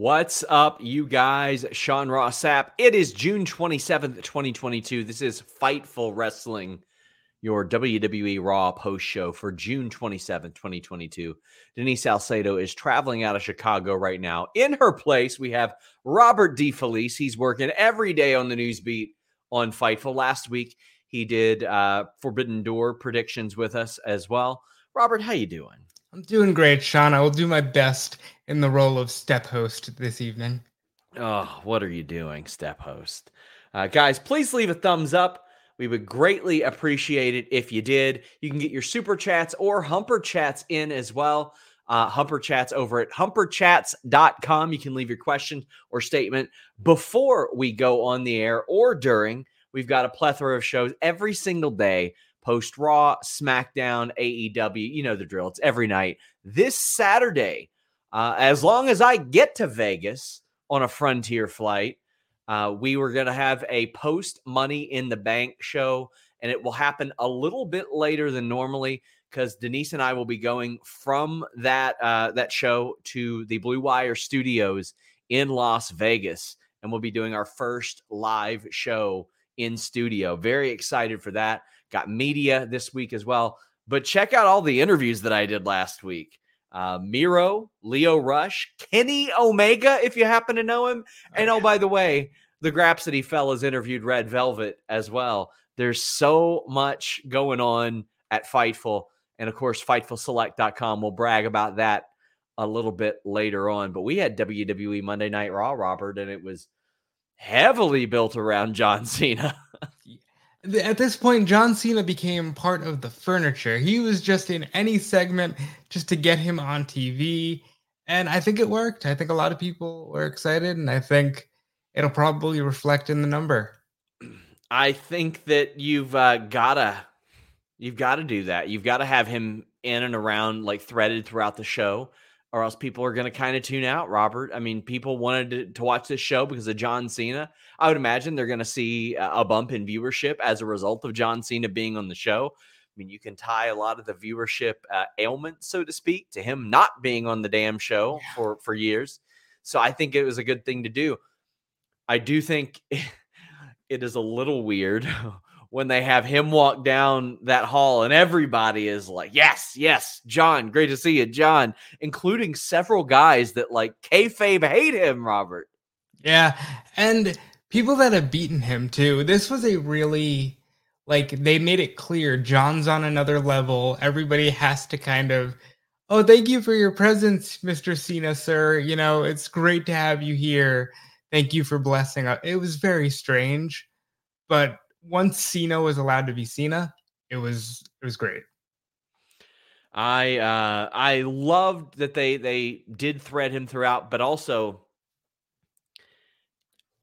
What's up, you guys? Sean Ross Sapp. It is June 27th, 2022. This is Fightful Wrestling, your WWE Raw post show for June 27th, 2022. Denise Salcedo is traveling out of Chicago right now. In her place, we have Robert DeFelice. He's working every day on the news beat on Fightful. Last week, he did uh, Forbidden Door predictions with us as well. Robert, how you doing? I'm doing great, Sean. I will do my best in the role of step host this evening. Oh, what are you doing, step host? Uh, guys, please leave a thumbs up. We would greatly appreciate it if you did. You can get your super chats or humper chats in as well. Uh, humper chats over at humperchats.com. You can leave your question or statement before we go on the air or during. We've got a plethora of shows every single day post Raw, SmackDown, AEW. You know the drill. It's every night. This Saturday, uh, as long as I get to Vegas on a Frontier flight, uh, we were going to have a post Money in the Bank show, and it will happen a little bit later than normally because Denise and I will be going from that uh, that show to the Blue Wire Studios in Las Vegas, and we'll be doing our first live show in studio. Very excited for that. Got media this week as well. But check out all the interviews that I did last week. Uh, Miro, Lio Rush, Kenny Omega, if you happen to know him. And oh, by the way, the Grapsody fellas interviewed Red Velvet as well. There's so much going on at Fightful. And of course, FightfulSelect.com will brag about that a little bit later on. But we had WWE Monday Night Raw, Robert, and it was heavily built around John Cena. At this point, John Cena became part of the furniture. He was just in any segment just to get him on TV. And I think it worked. I think a lot of people were excited, and I think it'll probably reflect in the number. I think that you've uh, gotta you've got to do that. You've got to have him in and around like threaded throughout the show or else people are going to kind of tune out, Robert. I mean, people wanted to, to, watch this show because of John Cena. I would imagine they're going to see a bump in viewership as a result of John Cena being on the show. I mean, you can tie a lot of the viewership uh, ailment, so to speak, to him not being on the damn show yeah. for for years. So I think it was a good thing to do. I do think it is a little weird when they have him walk down that hall and everybody is like, yes, yes, John, great to see you, John, including several guys that like kayfabe hate him, Robert. Yeah. And people that have beaten him too. This was a really, like, they made it clear John's on another level. Everybody has to kind of, oh, thank you for your presence, Mr. Cena, sir. You know, it's great to have you here. Thank you for blessing us. It was very strange, but once Cena was allowed to be Cena, it was it was great. I uh I loved that they they did thread him throughout, but also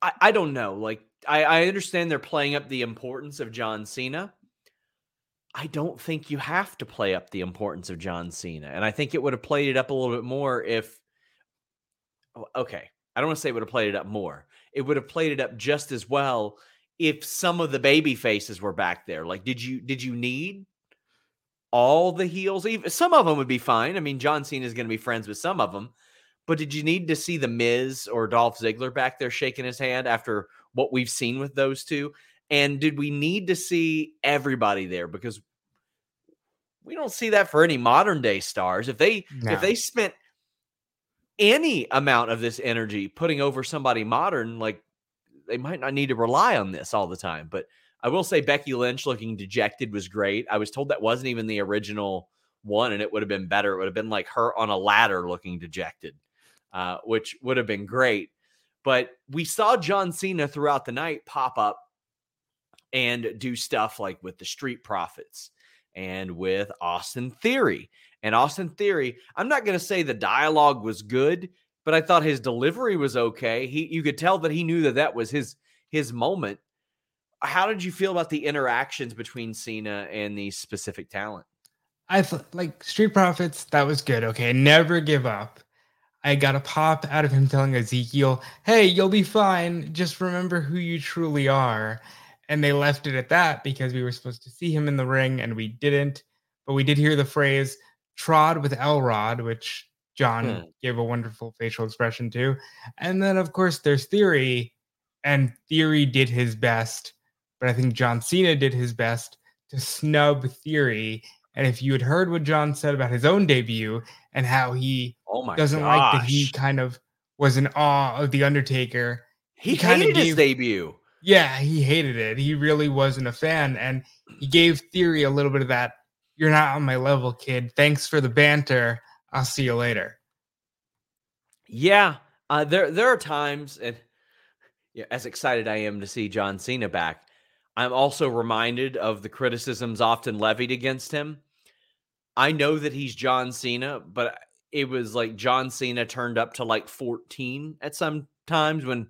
I, I don't know. Like I, I understand they're playing up the importance of John Cena. I don't think you have to play up the importance of John Cena. And I think it would have played it up a little bit more if okay. I don't want to say it would have played it up more. It would have played it up just as well if some of the baby faces were back there. Like, did you did you need all the heels? Even some of them would be fine. I mean, John Cena is going to be friends with some of them, but did you need to see the Miz or Dolph Ziggler back there shaking his hand after what we've seen with those two? And did we need to see everybody there because we don't see that for any modern day stars. If they no. if they spent any amount of this energy putting over somebody modern, like they might not need to rely on this all the time. But I will say Becky Lynch looking dejected was great. I was told that wasn't even the original one, and it would have been better. It would have been like her on a ladder looking dejected, uh, which would have been great. But we saw John Cena throughout the night pop up and do stuff like with the Street Profits and with Austin Theory. And Austin Theory, I'm not going to say the dialogue was good, but I thought his delivery was okay. He you could tell that he knew that that was his his moment. How did you feel about the interactions between Cena and the specific talent? I thought like Street Profits, that was good. Okay, never give up. I got a pop out of him telling Ezekiel, "Hey, you'll be fine. Just remember who you truly are." And they left it at that because we were supposed to see him in the ring and we didn't. But we did hear the phrase "trod with Elrod," which John hmm. gave a wonderful facial expression to. And then, of course, there's Theory, and Theory did his best, but I think John Cena did his best to snub Theory. And if you had heard what John said about his own debut and how he oh doesn't gosh. like that he kind of was in awe of the Undertaker, he, he kind of gave, his debut. Yeah, he hated it. He really wasn't a fan, and he gave Theory a little bit of that. You're not on my level, kid. Thanks for the banter. I'll see you later. Yeah, uh, there there are times, and as excited I am to see John Cena back, I'm also reminded of the criticisms often levied against him. I know that he's John Cena, but it was like John Cena turned up to like 14 at some times when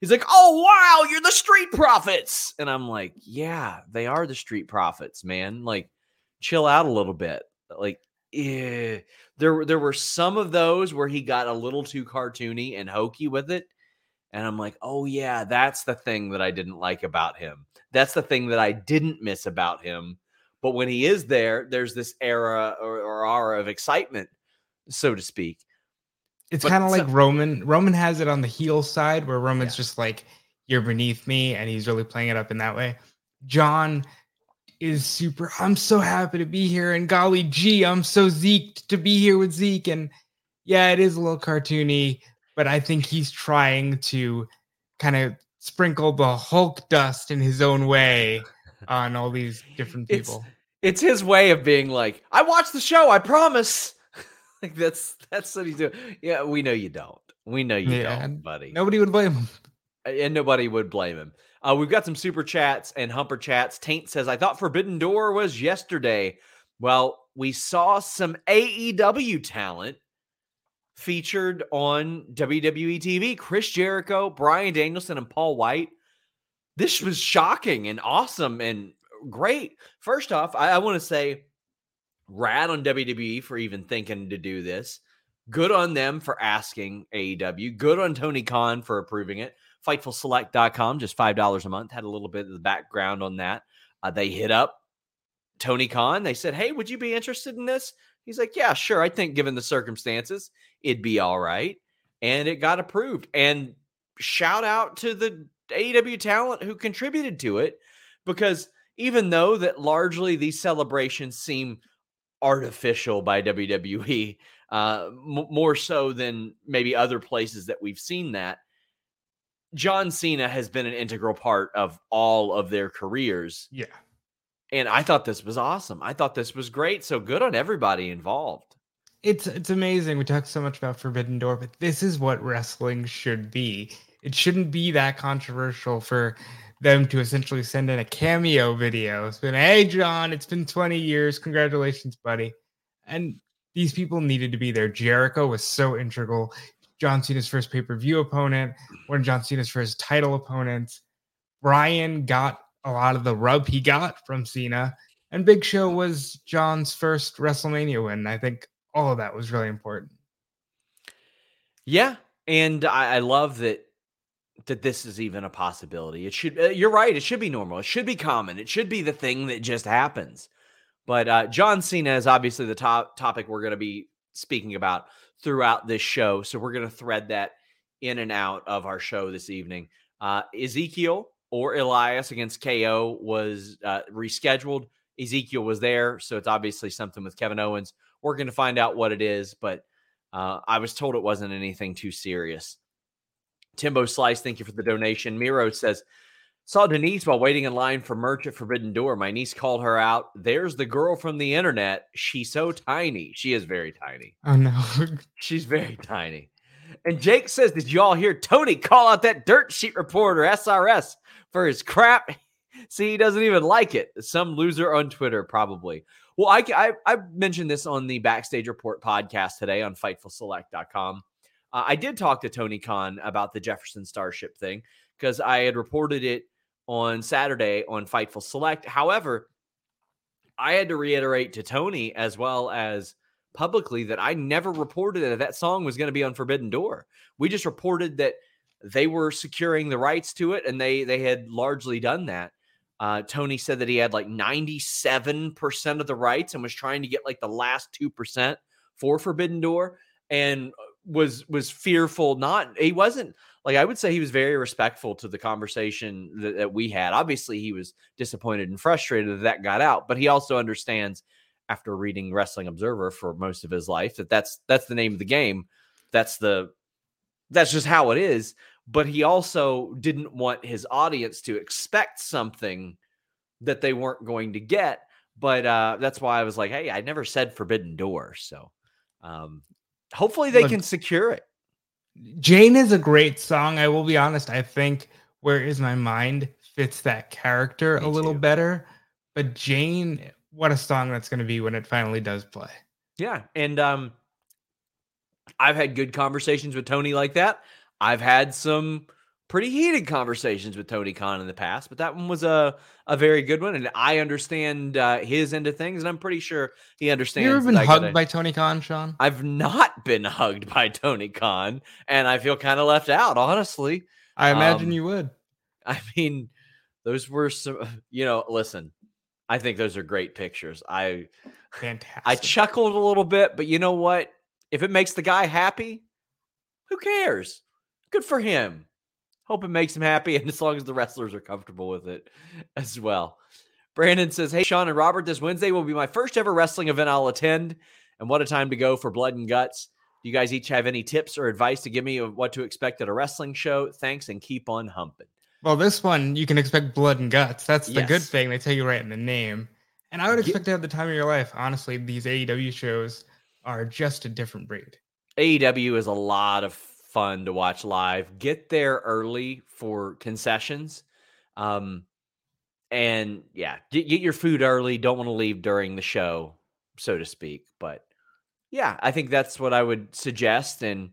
he's like, "Oh wow, you're the Street Profits," and I'm like, "Yeah, they are the Street Profits, man. Like, chill out a little bit. Like, yeah, there there were some of those where he got a little too cartoony and hokey with it, and I'm like, oh yeah, that's the thing that I didn't like about him. That's the thing that I didn't miss about him. But when he is there, there's this era or, or aura of excitement, so to speak. It's kind of like Roman. Roman has it on the heel side where Roman's yeah. just like, you're beneath me, and he's really playing it up in that way. John is super. I'm so happy to be here, and golly gee, I'm so Zeke to be here with Zeke. And yeah, it is a little cartoony, but I think he's trying to kind of sprinkle the Hulk dust in his own way on all these different people. It's, it's his way of being like, I watched the show, I promise. like that's that's what he's doing. Yeah, we know you don't. We know you yeah, don't, buddy. Nobody would blame him. And nobody would blame him. Uh, we've got some super chats and humper chats. Taint says, I thought Forbidden Door was yesterday. Well, we saw some AEW talent featured on WWE TV. Chris Jericho, Bryan Danielson, and Paul White. This was shocking and awesome and great. First off, I, I want to say, rad on WWE for even thinking to do this. Good on them for asking AEW. Good on Tony Khan for approving it. FightfulSelect.com, just $5 a month. Had a little bit of the background on that. Uh, they hit up Tony Khan. They said, Hey, would you be interested in this? He's like, Yeah, sure. I think given the circumstances, it'd be all right. And it got approved. And shout out to the AEW talent who contributed to it because even though that largely these celebrations seem artificial by WWE, uh, m- more so than maybe other places that we've seen that, John Cena has been an integral part of all of their careers. Yeah. And I thought this was awesome. I thought this was great. So good on everybody involved. It's it's amazing. We talk so much about Forbidden Door, but this is what wrestling should be. It shouldn't be that controversial for them to essentially send in a cameo video. It's been, hey John, it's been 20 years. Congratulations, buddy. And these people needed to be there. Jericho was so integral. John Cena's first pay per view opponent, one of John Cena's first title opponents. Bryan got a lot of the rub he got from Cena, and Big Show was John's first WrestleMania win. I think all of that was really important. Yeah, and I, I love that that this is even a possibility. It should. Uh, you're right. It should be normal. It should be common. It should be the thing that just happens. But uh, John Cena is obviously the top topic we're going to be speaking about throughout this show. So we're going to thread that in and out of our show this evening. Uh, Ezekiel or Elias against KO was uh, rescheduled. Ezekiel was there, so it's obviously something with Kevin Owens. We're going to find out what it is, but uh, I was told it wasn't anything too serious. Timbo Slice, thank you for the donation. Miro says, Saw Denise while waiting in line for merch at Forbidden Door. My niece called her out. There's the girl from the internet. She's so tiny. She is very tiny. Oh no. She's very tiny. And Jake says, Did you all hear Tony call out that dirt sheet reporter, SRS, for his crap? See, he doesn't even like it. Some loser on Twitter, probably. Well, I, I, I mentioned this on the Backstage Report podcast today on FightfulSelect.com. Uh, I did talk to Tony Khan about the Jefferson Starship thing because I had reported it on Saturday on Fightful Select. However, I had to reiterate to Tony as well as publicly that I never reported that that song was going to be on Forbidden Door. We just reported that they were securing the rights to it and they they had largely done that. Uh, Tony said that he had like 97% of the rights and was trying to get like the last 2% for Forbidden Door and was was fearful not he wasn't like I would say he was very respectful to the conversation that, that, we had. Obviously, he was disappointed and frustrated that that got out, but he also understands after reading Wrestling Observer for most of his life that that's that's the name of the game. That's the that's just how it is. But he also didn't want his audience to expect something that they weren't going to get. But uh, that's why I was like, hey, I never said Forbidden Door, so um, hopefully they Look, can secure it. Jane is a great song. I will be honest. I think Where Is My Mind fits that character Me a little too. better. But Jane, what a song that's going to be when it finally does play. Yeah. And um, I've had good conversations with Tony like that. I've had some pretty heated conversations with Tony Khan in the past, but that one was a a very good one, and I understand uh, his end of things, and I'm pretty sure he understands. You ever been hugged gotta, by Tony Khan, Sean? I've not been hugged by Tony Khan, and I feel kind of left out, honestly. I imagine um, you would. I mean, those were some. You know, listen, I think those are great pictures. I fantastic. I chuckled a little bit, but you know what? If it makes the guy happy, who cares? Good for him. Hope it makes him happy, and as long as the wrestlers are comfortable with it as well. Brandon says, Hey, Sean and Robert, this Wednesday will be my first ever wrestling event I'll attend. And what a time to go for blood and guts. Do you guys each have any tips or advice to give me of what to expect at a wrestling show? Thanks and keep on humping. Well, this one, you can expect blood and guts. That's the yes. good thing. They tell you right in the name. And I would expect to have the time of your life. Honestly, these AEW shows are just a different breed. AEW is a lot of fun to watch live. Get there early for concessions. Um, and yeah, get, get your food early. Don't want to leave during the show, so to speak. But yeah, I think that's what I would suggest. And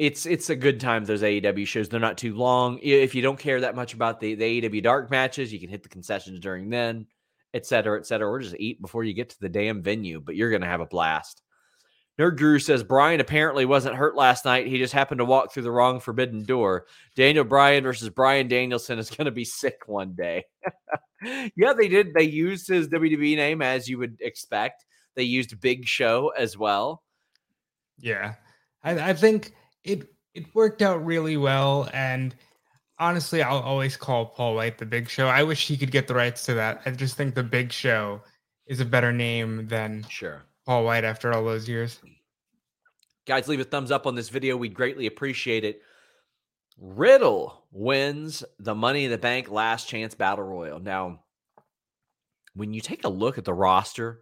it's it's a good time those AEW shows. They're not too long. If you don't care that much about the, the AEW dark matches, you can hit the concessions during then, et cetera, et cetera, or just eat before you get to the damn venue. But you're gonna have a blast. Nerd Guru says Bryan apparently wasn't hurt last night. He just happened to walk through the wrong forbidden door. Daniel Bryan versus Bryan Danielson is going to be sick one day. yeah, they did. They used his WWE name as you would expect. They used Big Show as well. Yeah, I, I think it it worked out really well. And honestly, I'll always call Paul White the Big Show. I wish he could get the rights to that. I just think the Big Show is a better name than sure Paul White after all those years. Guys, leave a thumbs up on this video. We'd greatly appreciate it. Riddle wins the Money in the Bank Last Chance Battle Royal. Now, when you take a look at the roster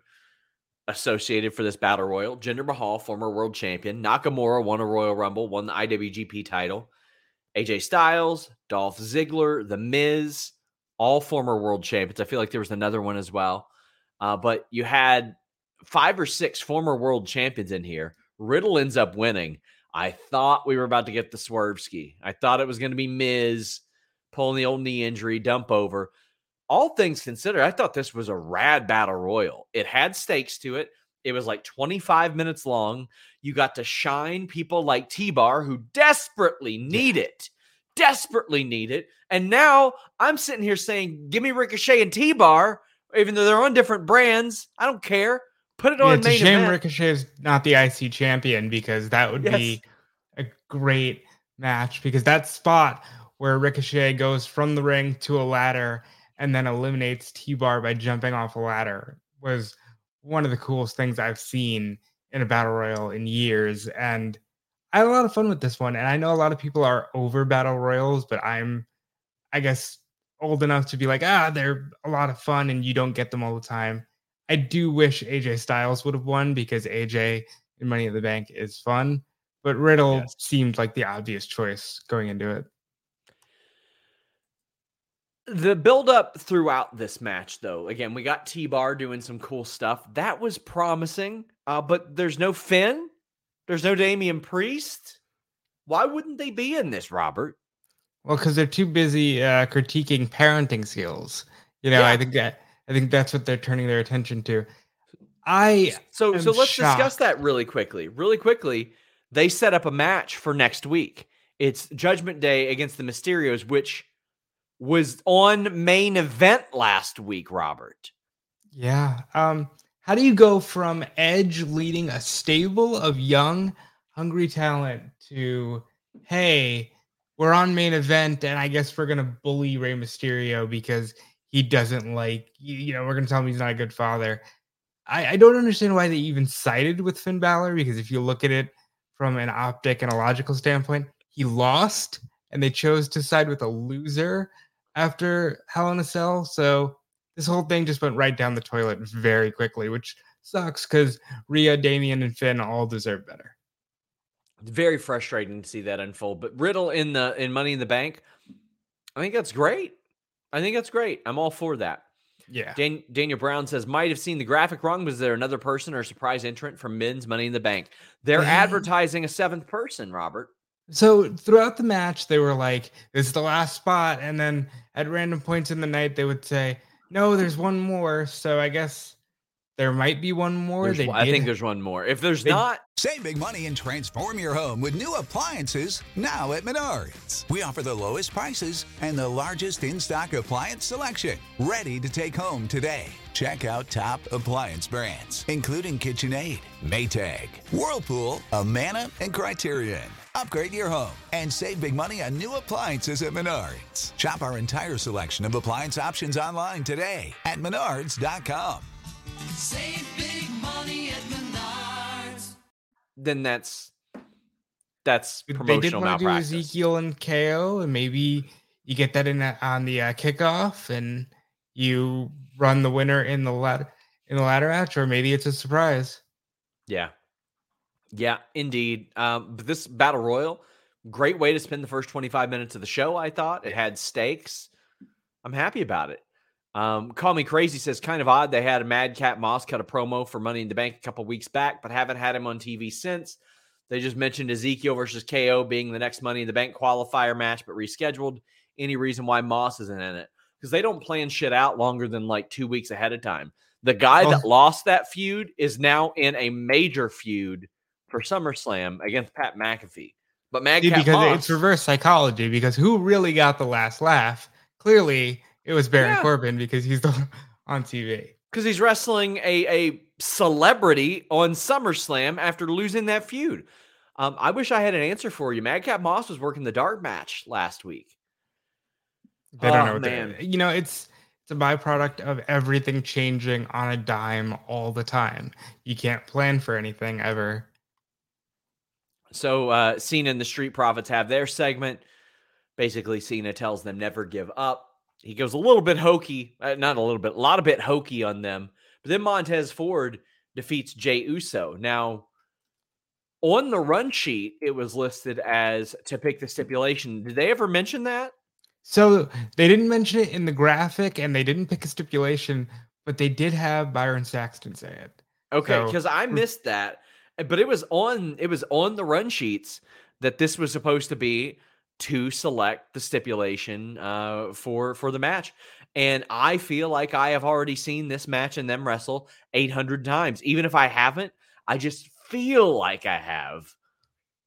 associated for this Battle Royal, Jinder Mahal, former world champion, Nakamura won a Royal Rumble, won the IWGP title, AJ Styles, Dolph Ziggler, The Miz, all former world champions. I feel like there was another one as well. Uh, but you had five or six former world champions in here. Riddle ends up winning. I thought we were about to get the swerve ski. I thought it was going to be Miz pulling the old knee injury, dump over. All things considered, I thought this was a rad battle royal. It had stakes to it. It was like 25 minutes long. You got to shine people like T Bar who desperately need yeah. it, desperately need it. And now I'm sitting here saying, give me Ricochet and T Bar, even though they're on different brands. I don't care. Put it on. Yeah, it's a shame event. Ricochet is not the IC champion because that would yes. be a great match. Because that spot where Ricochet goes from the ring to a ladder and then eliminates T Bar by jumping off a ladder was one of the coolest things I've seen in a battle royal in years. And I had a lot of fun with this one. And I know a lot of people are over battle royals, but I'm, I guess, old enough to be like, ah, they're a lot of fun and you don't get them all the time. I do wish AJ Styles would have won because AJ in Money in the Bank is fun, but Riddle yes. seemed like the obvious choice going into it. The build up throughout this match, though, again, we got T Bar doing some cool stuff. That was promising, uh, but there's no Finn, there's no Damian Priest. Why wouldn't they be in this, Robert? Well, because they're too busy uh, critiquing parenting skills. You know, yeah. I think that I think that's what they're turning their attention to. I so so let's shocked. discuss that really quickly. Really quickly, they set up a match for next week. It's Judgment Day against the Mysterios, which was on main event last week, Robert. Yeah. Um, how do you go from Edge leading a stable of young, hungry talent to, hey, we're on main event, and I guess we're gonna bully Rey Mysterio because he doesn't like you know, we're gonna tell him he's not a good father. I, I don't understand why they even sided with Finn Balor because if you look at it from an optic and a logical standpoint, he lost and they chose to side with a loser after Hell in a Cell. So this whole thing just went right down the toilet very quickly, which sucks because Rhea, Damian, and Finn all deserve better. It's very frustrating to see that unfold. But Riddle in the in Money in the Bank, I think that's great. I think that's great. I'm all for that. Yeah. Dan- Daniel Brown says, might have seen the graphic wrong. Was there another person or surprise entrant from men's Money in the Bank? They're advertising a seventh person, Robert. So throughout the match, they were like, this is the last spot. And then at random points in the night, they would say, no, there's one more. So I guess there might be one more. They I think there's one more. If there's they, not, save big money and transform your home with new appliances now at Menards. We offer the lowest prices and the largest in-stock appliance selection, ready to take home today. Check out top appliance brands, including KitchenAid, Maytag, Whirlpool, Amana, and Criterion. Upgrade your home and save big money on new appliances at Menards. Shop our entire selection of appliance options online today at menards.com. Save big money at Menards. Then that's that's promotional they did want to do Ezekiel and KO, and maybe you get that in on the uh, kickoff, and you run the winner in the ladder in the ladder match, or maybe it's a surprise. Yeah, yeah, indeed. Um, but this battle royal, great way to spend the first twenty five minutes of the show. I thought it had stakes. I'm happy about it. Um, Call Me Crazy says kind of odd they had a Madcap Moss cut a promo for Money in the Bank a couple weeks back, but haven't had him on TV since. They just mentioned Ezekiel versus KO being the next Money in the Bank qualifier match, but rescheduled. Any reason why Moss isn't in it? Because they don't plan shit out longer than like two weeks ahead of time. The guy oh. that lost that feud is now in a major feud for SummerSlam against Pat McAfee. But Madcap because Moss, it's reverse psychology. Because who really got the last laugh? Clearly, it was Baron yeah. Corbin because he's the, on TV. Because he's wrestling a, a celebrity on SummerSlam after losing that feud. Um, I wish I had an answer for you. Madcap Moss was working the dark match last week. They don't oh, know what man. You know, it's it's a byproduct of everything changing on a dime all the time. You can't plan for anything ever. So uh Cena and the Street Profits have their segment. Basically, Cena tells them never give up he goes a little bit hokey, uh, not a little bit, a lot of bit hokey on them. But then Montez Ford defeats Jey Uso. Now, on the run sheet, it was listed as to pick the stipulation. Did they ever mention that? So they didn't mention it in the graphic, and they didn't pick a stipulation, but they did have Byron Saxton say it. Okay, because so, I missed that, but it was on it was on the run sheets that this was supposed to be to select the stipulation uh, for for the match. And I feel like I have already seen this match and them wrestle 800 times. Even if I haven't, I just feel like I have.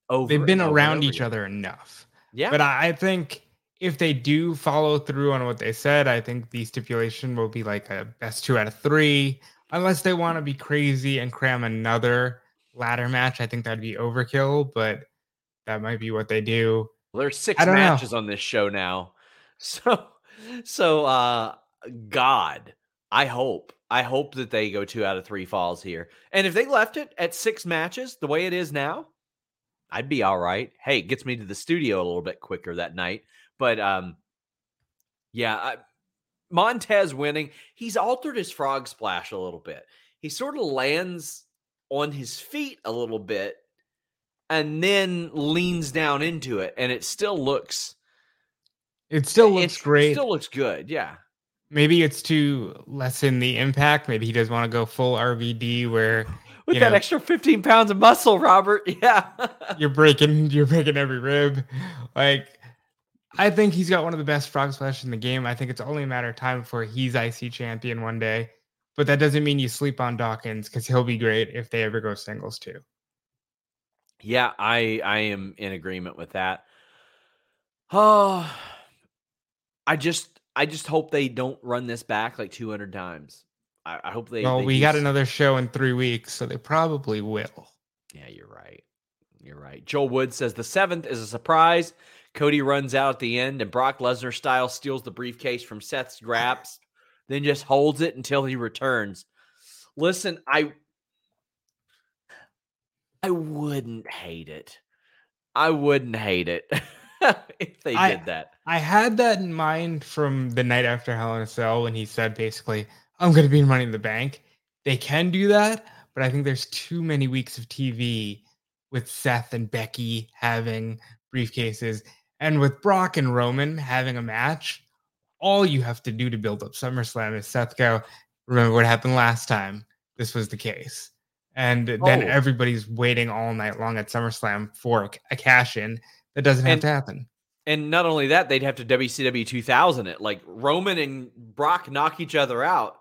Over They've been around each other enough. Yeah. But I think if they do follow through on what they said, I think the stipulation will be like a best two out of three. Unless they want to be crazy and cram another ladder match, I think that'd be overkill, but that might be what they do. Well, there's six matches know. on this show now. So so uh God, I hope. I hope that they go two out of three falls here. And if they left it at six matches the way it is now, I'd be all right. Hey, it gets me to the studio a little bit quicker that night. But um Yeah, I, Montez winning, he's altered his frog splash a little bit. He sort of lands on his feet a little bit and then leans down into it and it still looks it still looks great. it. Still looks good. Yeah. Maybe it's to lessen the impact. Maybe he doesn't want to go full RVD where with that know, extra 15 pounds of muscle, Robert. Yeah. you're breaking you're breaking every rib. Like I think he's got one of the best frog splashes in the game. I think it's only a matter of time before he's IC champion one day. But that doesn't mean you sleep on Dawkins because he'll be great if they ever go singles too. Yeah, I I am in agreement with that. Oh, I just I just hope they don't run this back like 200 times. I, I hope they. Well, they we got another show in three weeks, so they probably will. Yeah, you're right. You're right. Joel Wood says the seventh is a surprise. Cody runs out at the end, and Brock Lesnar style steals the briefcase from Seth's grasp, then just holds it until he returns. Listen, I I wouldn't hate it. I wouldn't hate it if they I, did that. I had that in mind from the night after Hell in a Cell when he said basically, I'm going to be in Money in the Bank. They can do that, but I think there's too many weeks of TV with Seth and Becky having briefcases and with Brock and Roman having a match, all you have to do to build up SummerSlam is Seth go, remember what happened last time? This was the case. And oh. then everybody's waiting all night long at SummerSlam for a cash in. That doesn't have and, to happen. And not only that, they'd have to WCW 2000 it. Like Roman and Brock knock each other out.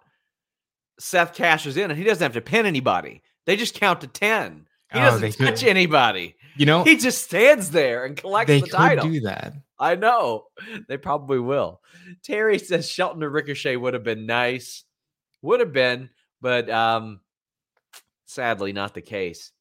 Seth cashes in and he doesn't have to pin anybody. They just count to 10. He oh, doesn't touch could. anybody. You know, he just stands there and collects they the title. do that. I know. They probably will. Terry says Shelton to Ricochet would have been nice. Would have been, but um sadly not the case.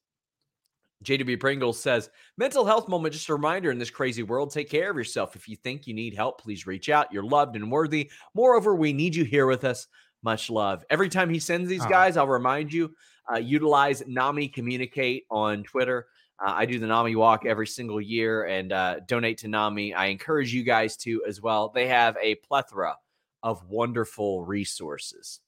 JW Pringle says, mental health moment, just a reminder in this crazy world, take care of yourself. If you think you need help, please reach out. You're loved and worthy. Moreover, we need you here with us. Much love. Every time he sends these guys, I'll remind you uh, utilize Nami Communicate on Twitter. Uh, I do the Nami walk every single year and uh, donate to Nami. I encourage you guys to as well. They have a plethora of wonderful resources.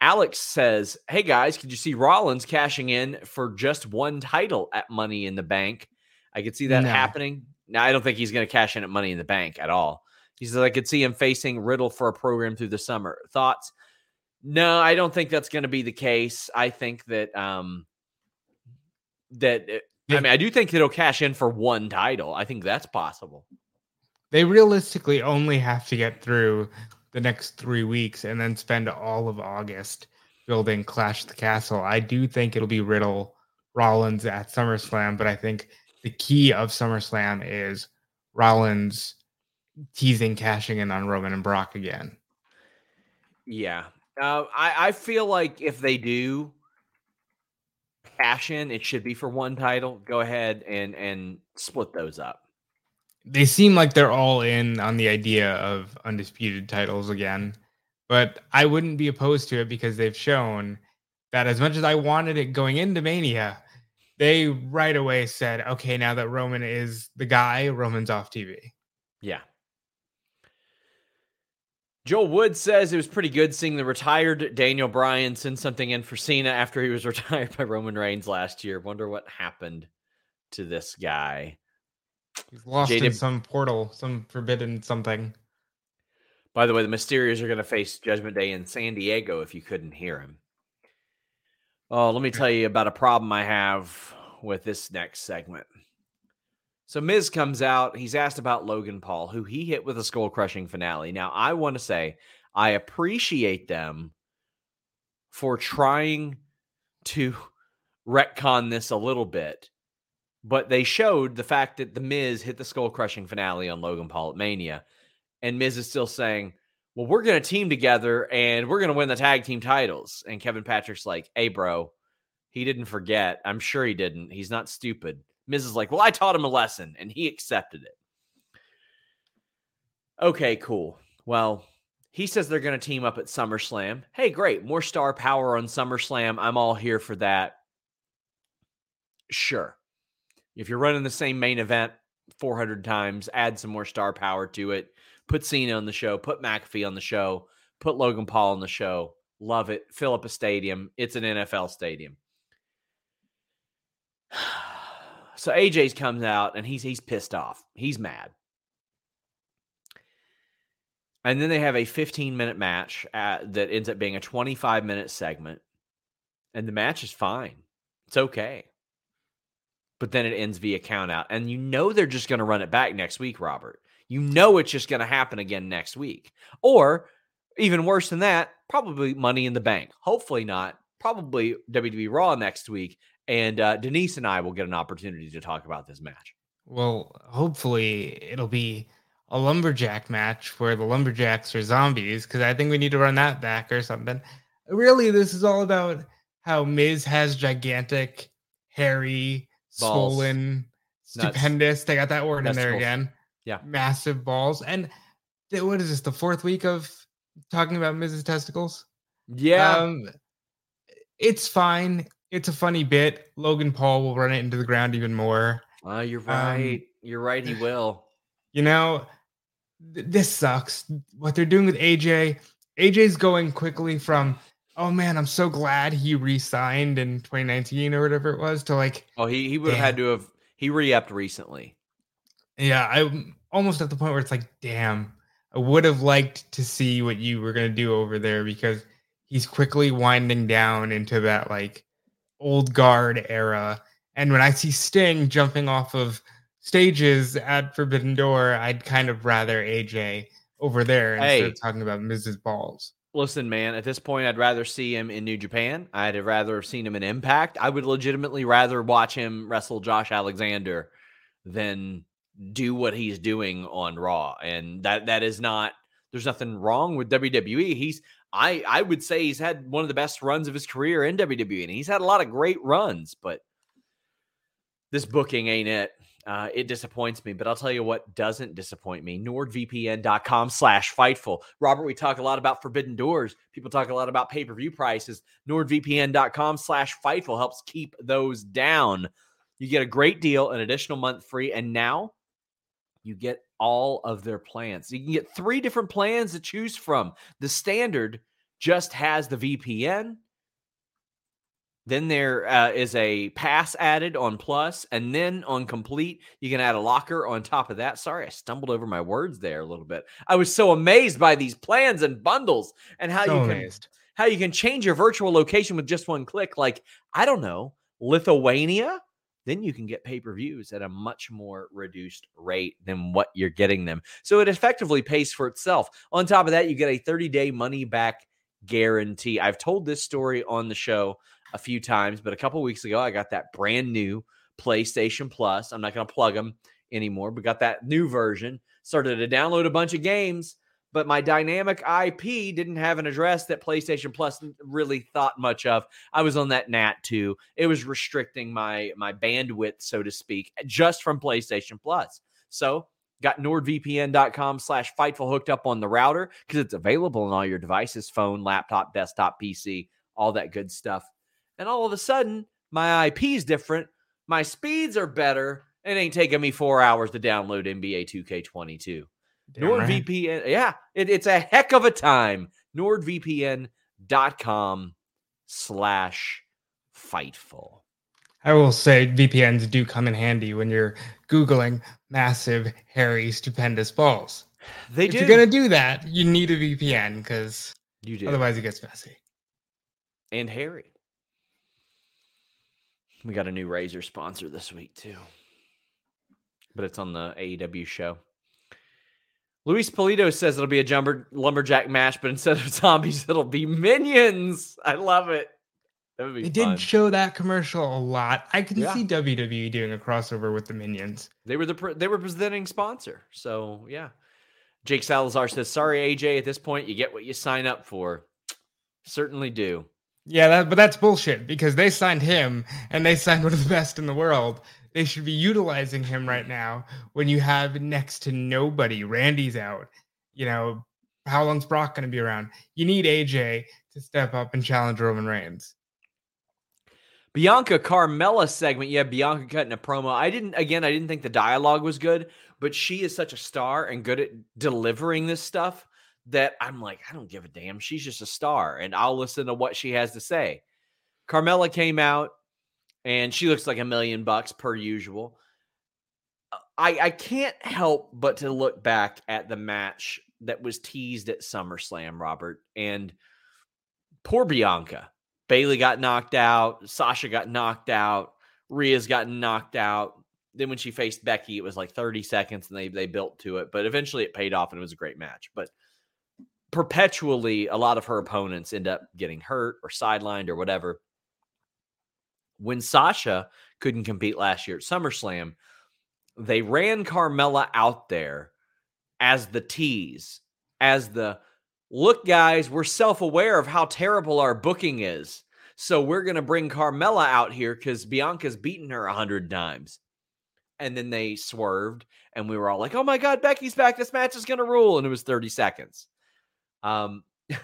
Alex says, Hey guys, could you see Rollins cashing in for just one title at Money in the Bank? I could see that no. happening. Now, I don't think he's going to cash in at Money in the Bank at all. He says, I could see him facing Riddle for a program through the summer. Thoughts? No, I don't think that's going to be the case. I think that um that it, I mean, I do think it'll cash in for one title. I think that's possible. They realistically only have to get through the next three weeks and then spend all of August building Clash the Castle. I do think it'll be Riddle Rollins at SummerSlam, but I think the key of SummerSlam is Rollins teasing cashing in on Roman and Brock again. Yeah, uh, I, I feel like if they do cash in, it should be for one title. Go ahead and and split those up. They seem like they're all in on the idea of undisputed titles again, but I wouldn't be opposed to it because they've shown that as much as I wanted it going into Mania, they right away said, okay, now that Roman is the guy, Roman's off TV. Yeah. Joel Wood says it was pretty good seeing the retired Daniel Bryan send something in for Cena after he was retired by Roman Reigns last year. Wonder what happened to this guy. He's lost in some portal, some forbidden something. By the way, the Mysterios are going to face Judgment Day in San Diego if you couldn't hear him. Oh, let me tell you about a problem I have with this next segment. So Miz comes out. He's asked about Logan Paul, who he hit with a skull crushing finale. Now, I want to say I appreciate them for trying to retcon this a little bit, but they showed the fact that the Miz hit the skull crushing finale on Logan Paul at Mania, and Miz is still saying, "Well, we're going to team together and we're going to win the tag team titles." And Kevin Patrick's like, "Hey, bro." He didn't forget. I'm sure he didn't. He's not stupid. Miz is like, well, I taught him a lesson and he accepted it. Okay, cool. Well, he says they're going to team up at SummerSlam. Hey, great. More star power on SummerSlam. I'm all here for that. Sure. If you're running the same main event 400 times, add some more star power to it. Put Cena on the show, put McAfee on the show, put Logan Paul on the show. Love it. Fill up a stadium. It's an NFL stadium. So AJ's comes out and he's he's pissed off. He's mad. And then they have a 15 minute match at, that ends up being a 25 minute segment. And the match is fine. It's okay. But then it ends via count out. And you know they're just going to run it back next week, Robert. You know it's just going to happen again next week. Or even worse than that, probably money in the bank. Hopefully not. Probably WWE Raw next week and uh, Denise and I will get an opportunity to talk about this match. Well, hopefully it'll be a lumberjack match where the lumberjacks are zombies because I think we need to run that back or something. Really, this is all about how Miz has gigantic, hairy, balls. swollen, Nuts. stupendous. They got that word in there again. Yeah, massive balls. And th- what is this? The fourth week of talking about Miz's testicles. Yeah, um, it's fine it's a funny bit. Logan Paul will run it into the ground even more. Oh, you're right. Um, you're right. He will. You know, th- this sucks. What they're doing with AJ, AJ's going quickly from, oh man, I'm so glad he re-signed in 2019 or whatever it was to like, oh, he he would have had to have he re-upped recently. Yeah, I'm almost at the point where it's like, damn, I would have liked to see what you were gonna do over there because he's quickly winding down into that like old guard era. And when I see Sting jumping off of stages at Forbidden Door, I'd kind of rather AJ over there instead hey, of talking about Miz's Balls. Listen, man, at this point, I'd rather see him in New Japan. I'd have rather have seen him in Impact. I would legitimately rather watch him wrestle Josh Alexander than do what he's doing on Raw. And that that is not there's nothing wrong with WWE. He's I I would say he's had one of the best runs of his career in WWE, and he's had a lot of great runs, but this booking ain't it. Uh, it disappoints me, but I'll tell you what doesn't disappoint me. NordVPN.com slash Fightful. Robert, we talk a lot about Forbidden Doors. People talk a lot about pay per view prices. NordVPN.com slash Fightful helps keep those down. You get a great deal, an additional month free, and now you get all of their plans. You can get three different plans to choose from. The standard just has the VPN. Then there uh, is a pass added on Plus, and then on Complete, you can add a locker on top of that. Sorry, I stumbled over my words there a little bit. I was so amazed by these plans and bundles and how so you can amazed. how you can change your virtual location with just one click. Like I don't know, Lithuania then you can get pay per views at a much more reduced rate than what you're getting them. So it effectively pays for itself. On top of that, you get a 30 day money back guarantee. I've told this story on the show a few times, but a couple weeks ago, I got that brand new PlayStation Plus. I'm not going to plug them anymore, but got that new version. Started to download a bunch of games but my dynamic IP didn't have an address that PlayStation Plus really thought much of. I was on that NAT too. It was restricting my my bandwidth, so to speak, just from PlayStation Plus. So got nordvpn.com slash fightful hooked up on the router because it's available on all your devices phone laptop desktop pc all that good stuff and all of a sudden my ip is different my speeds are better it ain't taking me four hours to download nba 2k22 NordVPN. Right. Yeah, it, it's a heck of a time. NordVPN.com slash Fightful. I will say VPNs do come in handy when you're Googling massive, hairy, stupendous balls. They if do. you're going to do that, you need a VPN because you do. otherwise it gets messy. And hairy. We got a new razor sponsor this week, too. But it's on the AEW show. Luis Polito says it'll be a jumper, lumberjack match, but instead of zombies, it'll be minions. I love it. That they fun. did show that commercial a lot. I can yeah. see WWE doing a crossover with the minions. They were the they were presenting sponsor, so yeah. Jake Salazar says, "Sorry, AJ. At this point, you get what you sign up for. Certainly do." Yeah, that, but that's bullshit because they signed him and they signed one of the best in the world they should be utilizing him right now when you have next to nobody. Randy's out. You know, how long's Brock going to be around? You need AJ to step up and challenge Roman Reigns. Bianca Carmella segment. Yeah, Bianca cutting a promo. I didn't again, I didn't think the dialogue was good, but she is such a star and good at delivering this stuff that I'm like, I don't give a damn. She's just a star, and I'll listen to what she has to say. Carmella came out and she looks like a million bucks per usual. Uh, I, I can't help but to look back at the match that was teased at SummerSlam, Robert, and poor Bianca. Bayley got knocked out. Sasha got knocked out. Rhea's gotten knocked out. Then when she faced Becky, it was like 30 seconds and they they built to it. But eventually it paid off and it was a great match. But perpetually a lot of her opponents end up getting hurt or sidelined or whatever. When Sasha couldn't compete last year at SummerSlam, they ran Carmella out there as the tease, as the look, guys, we're self aware of how terrible our booking is. So we're going to bring Carmella out here because Bianca's beaten her a hundred times. And then they swerved, and we were all like, oh my God, Becky's back. This match is going to rule. And it was 30 seconds. Um,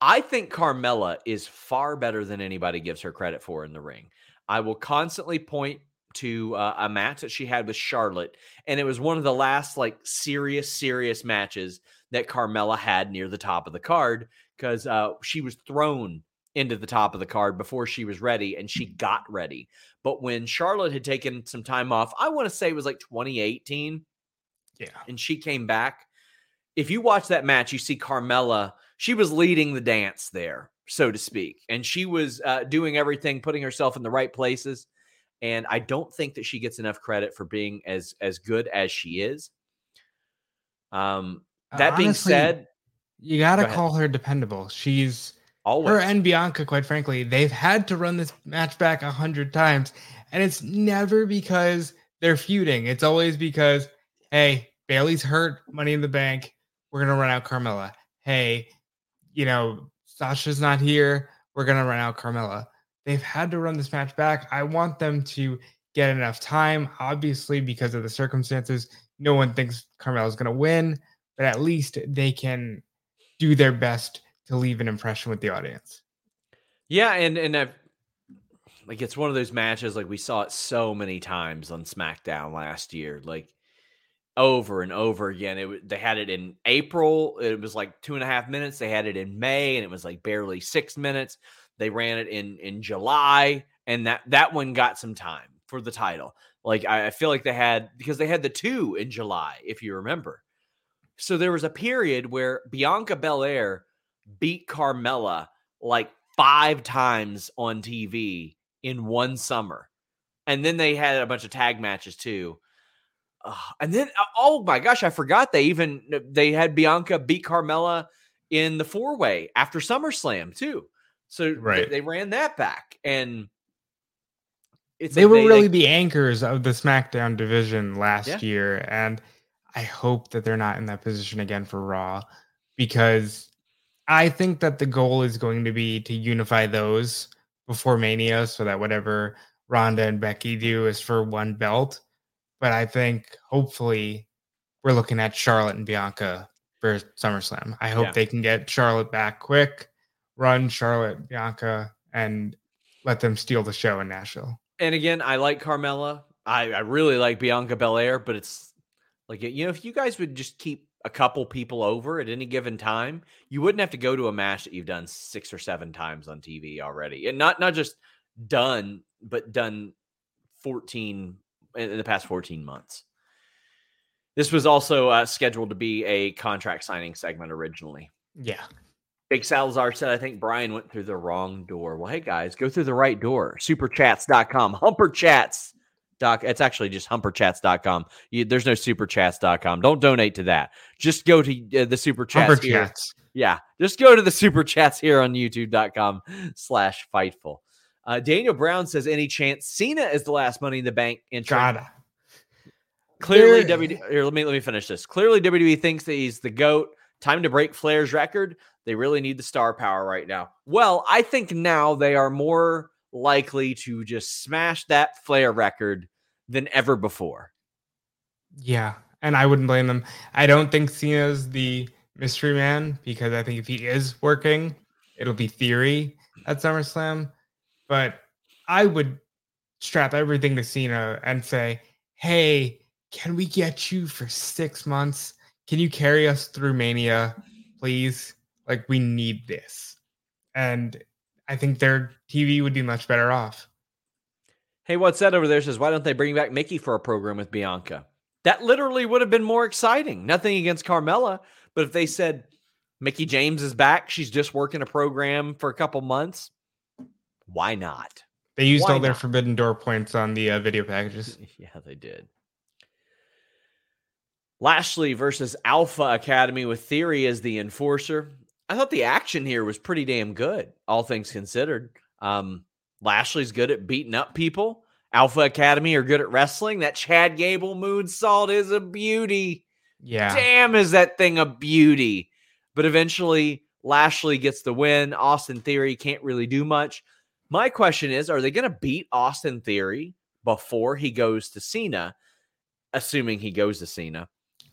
I think Carmella is far better than anybody gives her credit for in the ring. I will constantly point to uh, a match that she had with Charlotte, and it was one of the last like serious, serious matches that Carmella had near the top of the card because uh, she was thrown into the top of the card before she was ready, and she got ready. But when Charlotte had taken some time off, I want to say it was like 2018, yeah, and she came back if you watch that match, you see Carmella, she was leading the dance there, so to speak. And she was uh, doing everything, putting herself in the right places. And I don't think that she gets enough credit for being as as good as she is. Um, that Honestly, being said, you gotta go call her dependable. She's always her and Bianca, quite frankly, they've had to run this match back a hundred times, and it's never because they're feuding. It's always because, hey, Bayley's hurt, money in the bank we're gonna run out Carmella. Hey, you know, Sasha's not here. We're gonna run out Carmella. They've had to run this match back. I want them to get enough time. Obviously, because of the circumstances, no one thinks Carmella's gonna win, but at least they can do their best to leave an impression with the audience. Yeah, and and I've, like it's one of those matches like we saw it so many times on SmackDown last year. Like over and over again. It they had it in April. It was like two and a half minutes. They had it in May, and it was like barely six minutes. They ran it in in July, and that that one got some time for the title. Like I, I feel like they had because they had the two in July, if you remember. So there was a period where Bianca Belair beat Carmella like five times on TV in one summer. And then they had a bunch of tag matches too and then uh, oh my gosh, I forgot they even they had Bianca beat Carmella in the four way after SummerSlam too. So right. they, they ran that back and they were they, really they, the anchors of the SmackDown division last yeah. year, and I hope that they're not in that position again for Raw because I think that the goal is going to be to unify those before Mania, so that whatever Ronda and Becky do is for one belt but I think hopefully we're looking at Charlotte and Bianca for SummerSlam. I hope yeah. they can get Charlotte back quick, run Charlotte, Bianca, and let them steal the show in Nashville. And again, I like Carmella. I, I really like Bianca Belair, but it's like you know, if you guys would just keep a couple people over at any given time, you wouldn't have to go to a match that you've done six or seven times on TV already, and not not just done, but done fourteen in the past 14 months. This was also uh, scheduled to be a contract signing segment originally. Yeah. Big Salazar said, I think Bryan went through the wrong door. Well, hey guys, go through the right door. Superchats.com. Humperchats. Doc, it's actually just humperchats.com. You, there's no superchats.com. Don't donate to that. Just go to uh, the super chats here. Yeah, just go to the super chats here on youtube.com slash fightful. Uh, Daniel Brown says, any chance Cena is the last Money in the Bank entrant? Gotta. Clearly, WWE. Here, let me let me finish this. Clearly, WWE thinks that he's the goat. Time to break Flair's record. They really need the star power right now. Well, I think now they are more likely to just smash that Flair record than ever before. Yeah, and I wouldn't blame them. I don't think Cena's the mystery man because I think if he is working, it'll be theory at SummerSlam. But I would strap everything to Cena and say, "Hey, can we get you for six months? Can you carry us through Mania, please? Like we need this." And I think their TV would be much better off. Hey, what's that over there? Says, why don't they bring back Mickie for a program with Bianca? That literally would have been more exciting. Nothing against Carmella, but if they said Mickie James is back, she's just working a program for a couple months, why not? They used Why all their not? Forbidden Door points on the uh, video packages. Yeah, they did. Lashley versus Alpha Academy with Theory as the enforcer. I thought the action here was pretty damn good, all things considered. Um, Lashley's good at beating up people. Alpha Academy are good at wrestling. That Chad Gable moonsault is a beauty. Yeah. Damn, is that thing a beauty? But eventually, Lashley gets the win. Austin Theory can't really do much. My question is are they going to beat Austin Theory before he goes to Cena, assuming he goes to Cena?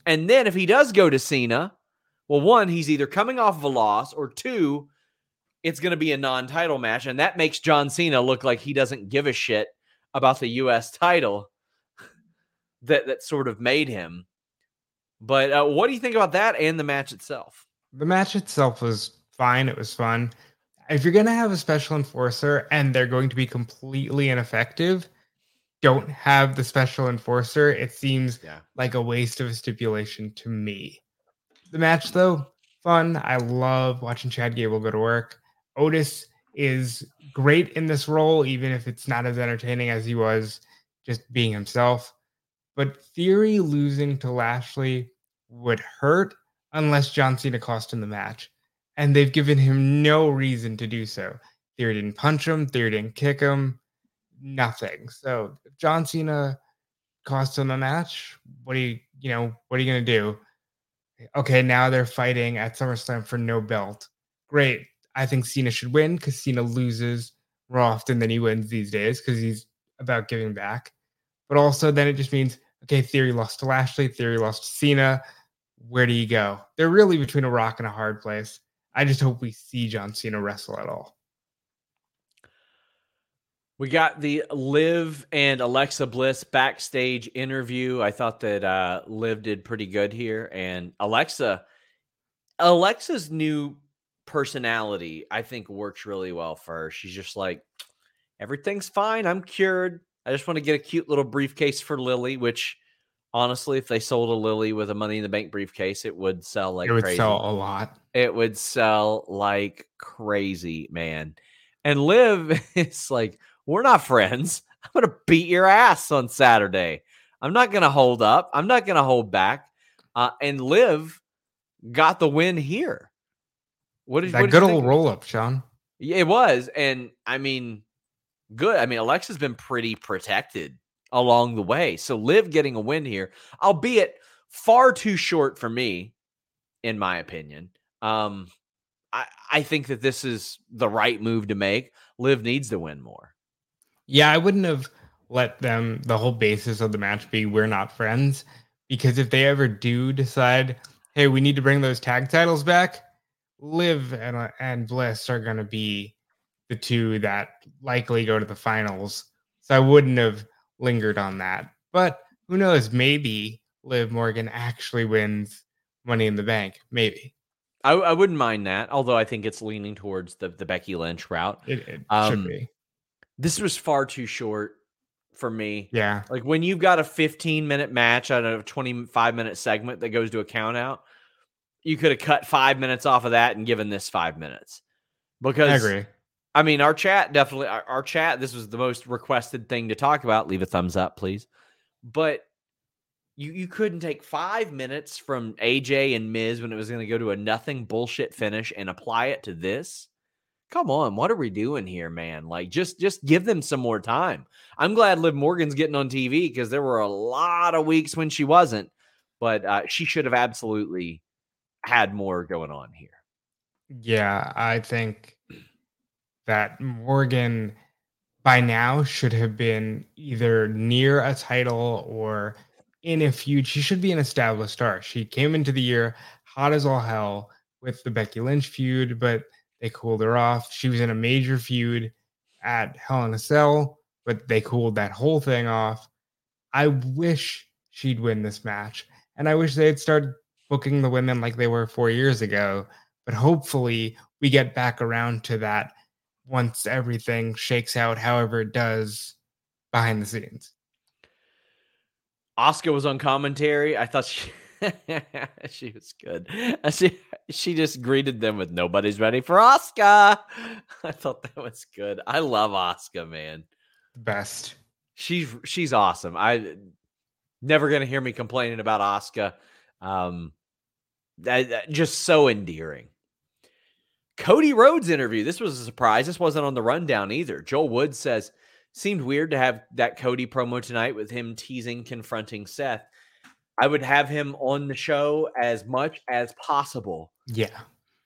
And then if he does go to Cena, well, one, he's either coming off of a loss, or two, it's going to be a non title match. And that makes John Cena look like he doesn't give a shit about the U.S. title that, that sort of made him. But uh, what do you think about that and the match itself? The match itself was fine. It was fun. If you're going to have a special enforcer and they're going to be completely ineffective, don't have the special enforcer. It seems Yeah. like a waste of a stipulation to me. The match, though, fun. I love watching Chad Gable go to work. Otis is great in this role, even if it's not as entertaining as he was just being himself. But Theory losing to Lashley would hurt unless John Cena cost him the match. And they've given him no reason to do so. Theory didn't punch him, Theory didn't kick him, nothing. So if John Cena cost him a match, what do you, you know, what are you going to do? Okay, now they're fighting at SummerSlam for no belt. Great. I think Cena should win because Cena loses more often than he wins these days because he's about giving back. But also, then it just means okay, Theory lost to Lashley, Theory lost to Cena. Where do you go? They're really between a rock and a hard place. I just hope we see John Cena wrestle at all. We got the Liv and Alexa Bliss backstage interview. I thought that uh, Liv did pretty good here, and Alexa, Alexa's new personality, I think, works really well for her. She's just like, everything's fine. I'm cured. I just want to get a cute little briefcase for Lilly. Which, honestly, if they sold a Lilly with a Money in the Bank briefcase, it would sell like it would crazy sell a lot. it would sell like crazy, man. And Liv is like, we're not friends. I'm gonna beat your ass on Saturday. I'm not gonna hold up. I'm not gonna hold back. Uh, and Liv got the win here. What did what That did you good old roll up, Sean. Yeah, it was, and I mean, good. I mean, Alexa's been pretty protected along the way. So Liv getting a win here, albeit far too short for me, in my opinion. Um, I I think that this is the right move to make. Liv needs to win more. Yeah, I wouldn't have let them the whole basis of the match be we're not friends because if they ever do decide, hey, we need to bring those tag titles back, Liv and uh, and Bliss are going to be the two that likely go to the finals. So I wouldn't have lingered on that. But who knows? Maybe Liv Morgan actually wins Money in the Bank. Maybe I, I wouldn't mind that, although I think it's leaning towards the the Becky Lynch route. it, it Um, should be. This was far too short for me. Yeah, Like when you've got a 15 minute match out of a 25 minute segment that goes to a count out, you could have cut five minutes off of that and given this five minutes. Because I mean, our chat definitely, our, our chat, this was the most requested thing to talk about. Leave a thumbs up, please. But you you couldn't take five minutes from AJ and Miz when it was going to go to a nothing bullshit finish and apply it to this. Come on, what are we doing here, man? Like, just just give them some more time. I'm glad Liv Morgan's getting on TV because there were a lot of weeks when she wasn't, but uh, she should have absolutely had more going on here. Yeah, I think that Morgan by now should have been either near a title or in a feud. She should be an established star. She came into the year hot as all hell with the Becky Lynch feud, but they cooled her off. She was in a major feud at Hell in a Cell, but they cooled that whole thing off. I wish she'd win this match. And I wish they'd start booking the women like they were four years ago. But hopefully we get back around to that once everything shakes out, however it does behind the scenes. Asuka was on commentary. I thought she she was good. She she just greeted them with nobody's ready for Asuka." I thought that was good. I love Asuka, man. Best. She's she's awesome. I never gonna hear me complaining about Asuka. Um, that, that, just so endearing. Cody Rhodes interview. This was a surprise. This wasn't on the rundown either. Joel Woods says seemed weird to have that Cody promo tonight with him teasing confronting Seth. I would have him on the show as much as possible. Yeah.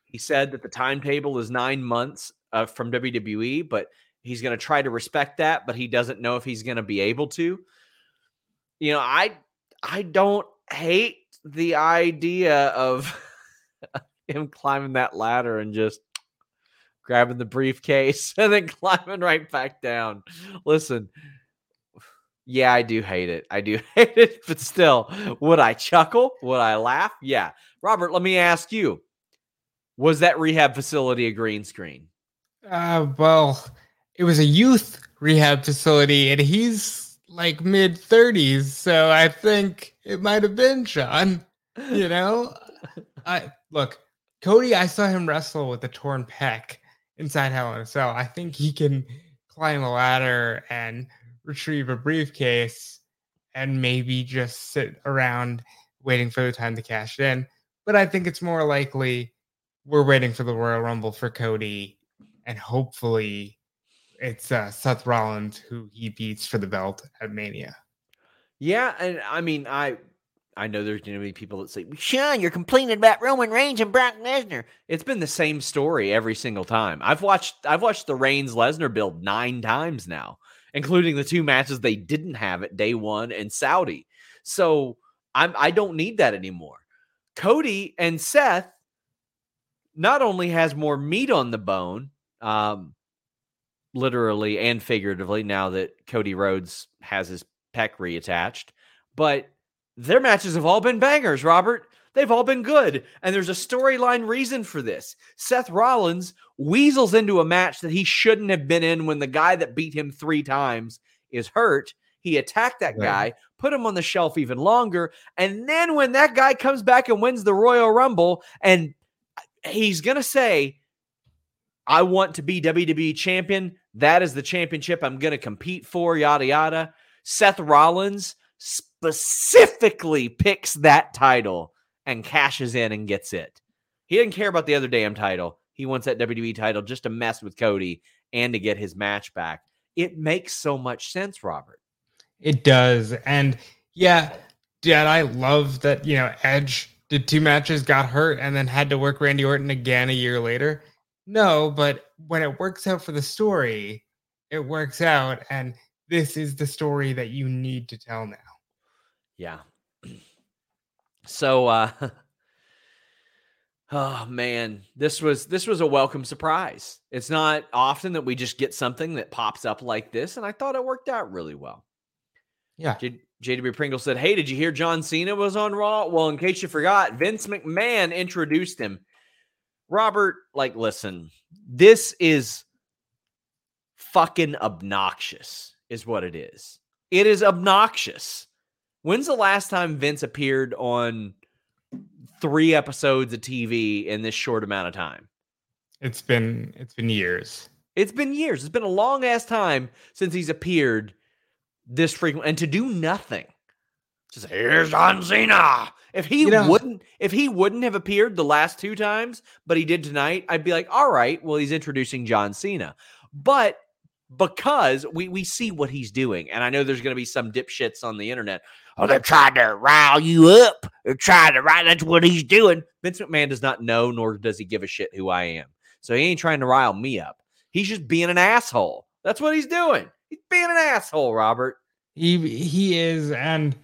He said that the timetable is nine months uh, from WWE, but he's going to try to respect that, but he doesn't know if he's going to be able to. You know, I I don't hate the idea of him climbing that ladder and just grabbing the briefcase and then climbing right back down. Listen, yeah, I do hate it. I do hate it, but still, would I chuckle? Would I laugh? Yeah. Robert, let me ask you was that rehab facility a green screen? Uh, well, it was a youth rehab facility, and he's like mid 30s. So I think it might have been Sean. You know, I look, Cody, I saw him wrestle with a torn pec inside Hell in a Cell. I think he can climb a ladder and retrieve a briefcase and maybe just sit around waiting for the time to cash it in. But I think it's more likely we're waiting for the Royal Rumble for Cody, and hopefully it's uh, Seth Rollins who he beats for the belt at Mania. Yeah, and I mean, I I know there's going to be people that say, Sean, you're complaining about Roman Reigns and Brock Lesnar. It's been the same story every single time. I've watched I've watched the Reigns Lesnar build nine times now, including the two matches they didn't have at day one in Saudi. So I'm I don't need that anymore. Cody and Seth not only has more meat on the bone, um, literally and figuratively, now that Cody Rhodes has his pec reattached, but their matches have all been bangers, Robert. They've all been good. And there's a storyline reason for this. Seth Rollins weasels into a match that he shouldn't have been in when the guy that beat him three times is hurt. He attacked that guy, put him on the shelf even longer. And then when that guy comes back and wins the Royal Rumble, and he's going to say, I want to be WWE champion. That is the championship I'm going to compete for, yada, yada. Seth Rollins specifically picks that title and cashes in and gets it. He didn't care about the other damn title. He wants that WWE title just to mess with Cody and to get his match back. It makes so much sense, Robert. It does. And yeah, Dad, I love that, you know, Edge did two matches, got hurt, and then had to work Randy Orton again a year later. No, but when it works out for the story, it works out. And this is the story that you need to tell now. Yeah. So uh Oh man, this was this was a welcome surprise. It's not often that we just get something that pops up like this, and I thought it worked out really well. Yeah. J- JW Pringle said, Hey, did you hear John Cena was on Raw? Well, in case you forgot, Vince McMahon introduced him. Robert, like, listen, this is fucking obnoxious, is what it is. It is obnoxious. When's the last time Vince appeared on three episodes of TV in this short amount of time? It's been it's been years. It's been years. It's been a long ass time since he's appeared this frequent and to do nothing. Just here's John Cena. If he you know, wouldn't if he wouldn't have appeared the last two times, but he did tonight, I'd be like, all right, well, he's introducing John Cena. But because we we see what he's doing, and I know there's gonna be some dipshits on the internet Oh, they're trying to rile you up. They're trying to rile. That's what he's doing. Vince McMahon does not know, nor does he give a shit who I am. So he ain't trying to rile me up. He's just being an asshole. That's what he's doing. He's being an asshole, Robert. He he is, and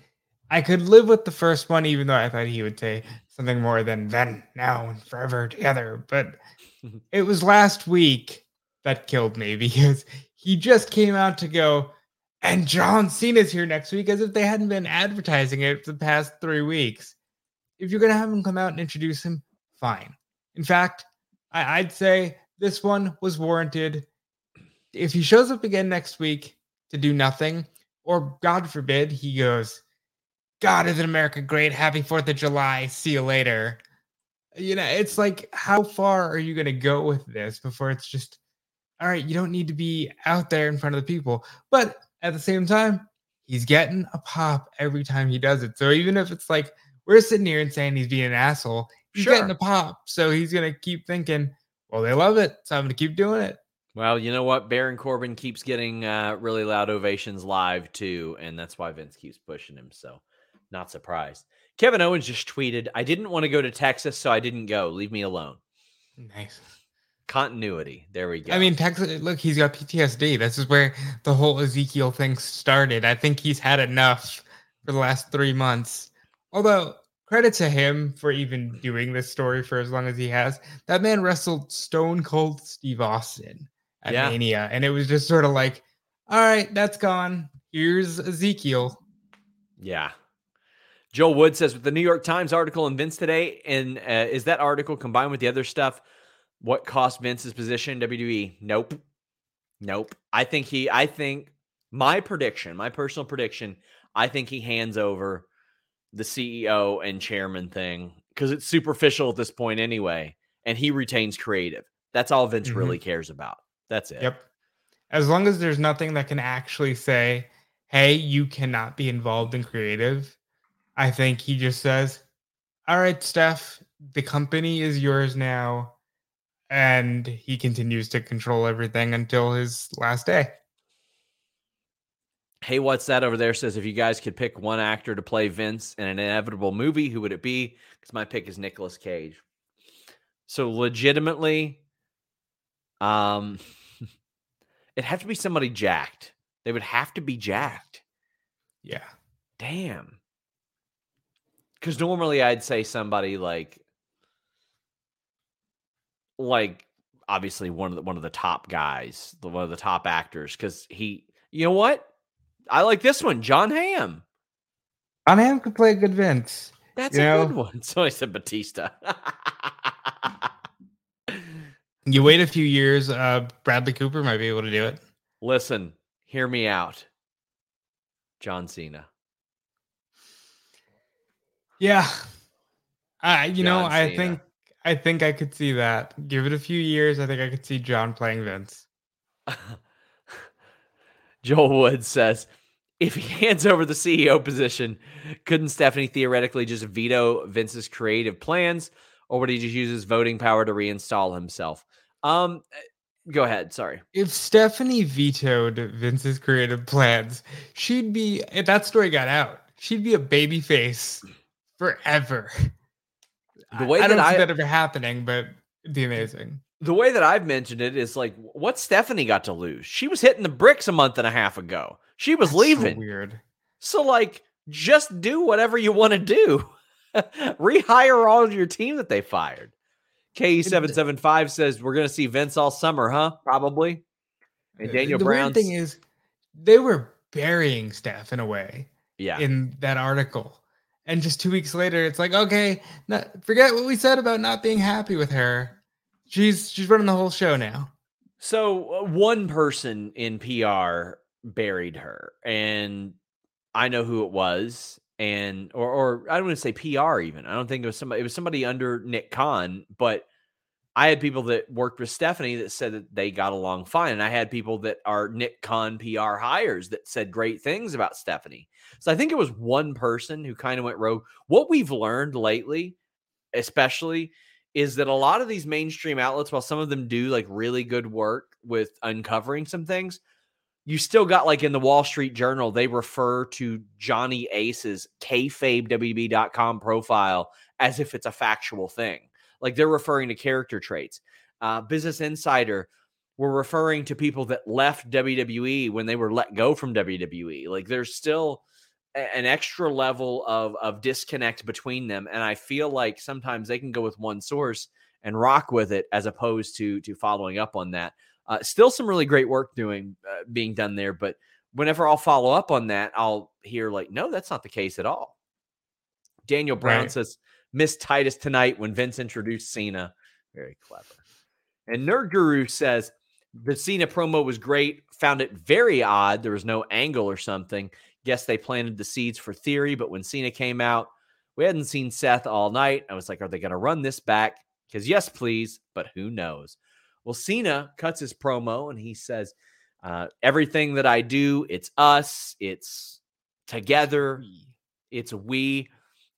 I could live with the first one, even though I thought he would say something more than then, now, and forever together. But it was last week that killed me because he just came out to go, and John Cena's here next week as if they hadn't been advertising it for the past three weeks. If you're going to have him come out and introduce him, fine. In fact, I, I'd say this one was warranted. If he shows up again next week to do nothing, or God forbid, he goes, God is an America great. Happy 4th of July. See you later. You know, it's like, how far are you going to go with this before it's just, all right, you don't need to be out there in front of the people. But at the same time, he's getting a pop every time he does it. So even if it's like, we're sitting here and saying he's being an asshole, he's Sure. getting a pop. So he's going to keep thinking, well, they love it. So I'm to keep doing it. Well, you know what? Baron Corbin keeps getting uh, really loud ovations live too, and that's why Vince keeps pushing him. So, not surprised. Kevin Owens just tweeted, "I didn't want to go to Texas, so I didn't go. Leave me alone." Nice. Continuity. There we go. I mean, Texas, look, he's got PTSD. This is where the whole Ezekiel thing started. I think he's had enough for the last three months. Although, credit to him for even doing this story for as long as he has. That man wrestled Stone Cold Steve Austin at Yeah. Mania. And it was just sort of like, all right, that's gone. Here's Ezekiel. Yeah. Joel Wood says with the New York Times article in Vince today, and uh, is that article combined with the other stuff what cost Vince's position in WWE? Nope. Nope. I think he, I think my prediction, my personal prediction, I think he hands over the CEO and chairman thing because it's superficial at this point anyway, and he retains creative. That's all Vince Mhm. really cares about. That's it. Yep. As long as there's nothing that can actually say, hey, you cannot be involved in creative, I think he just says, all right, Steph, the company is yours now. And he continues to control everything until his last day. Hey, what's that over there? Says if you guys could pick one actor to play Vince in an inevitable movie, who would it be? Because my pick is Nicolas Cage. So legitimately, um, it'd have to be somebody jacked. They would have to be jacked. Yeah. Damn. Because normally I'd say somebody like, like obviously one of the one of the top guys, the one of the top actors. Because he, you know what? I like this one, Jon Hamm. On him could play a good Vince. That's You a know- good one. So I said Batista. You wait a few years, uh, Bradley Cooper might be able to do it. Listen, hear me out. John Cena. Yeah. I you know, John I think I think I could see that. Give it a few years. I think I could see John playing Vince. Joel Wood says, if he hands over the CEO position, couldn't Stephanie theoretically just veto Vince's creative plans, or would he just use his voting power to reinstall himself? Um, go ahead. Sorry. If Stephanie vetoed Vince's creative plans, she'd be if that story got out, she'd be a baby face forever. The way I, I don't that see I- that ever happening, but it'd be amazing. The way that I've mentioned it is like, what Stephanie got to lose? She was hitting the bricks a month and a half ago. She was That's so leaving. weird. So, like, just do whatever you want to do. Rehire all of your team that they fired. KE775 says, We're going to see Vince all summer, huh? Probably. And Daniel the Brown. thing is they were burying Steph in a way yeah. in that article. And just two weeks later, it's like, okay, not, forget what we said about not being happy with her. She's she's running the whole show now. So, uh, one person in PR buried her, and I know who it was. And, or, or I don't want to say PR even. I don't think it was somebody, it was somebody under Nick Khan, but I had people that worked with Stephanie that said that they got along fine. And I had people that are Nick Khan PR hires that said great things about Stephanie. So I think it was one person who kind of went rogue. What we've learned lately, especially, is that a lot of these mainstream outlets, while some of them do like really good work with uncovering some things, you still got like in the Wall Street Journal, they refer to Johnny Ace's kayfabewb.com profile as if it's a factual thing. Like they're referring to character traits. Uh, Business Insider were referring to people that left WWE when they were let go from WWE. Like there's still an extra level of of disconnect between them, and I feel like sometimes they can go with one source and rock with it as opposed to to following up on that. Uh, still some really great work doing uh, being done there, but whenever I'll follow up on that, I'll hear like, no, that's not the case at all. Daniel Brown Right. says, Miss Titus tonight when Vince introduced Cena. Very clever. And Nerd Guru says, the Cena promo was great. Found it very odd. There was no angle or something. Guess they planted the seeds for theory, but when Cena came out, we hadn't seen Seth all night. I was like, are they going to run this back? Because yes, please, but who knows? Well, Cena cuts his promo and he says, uh, everything that I do, it's us, it's together, it's we.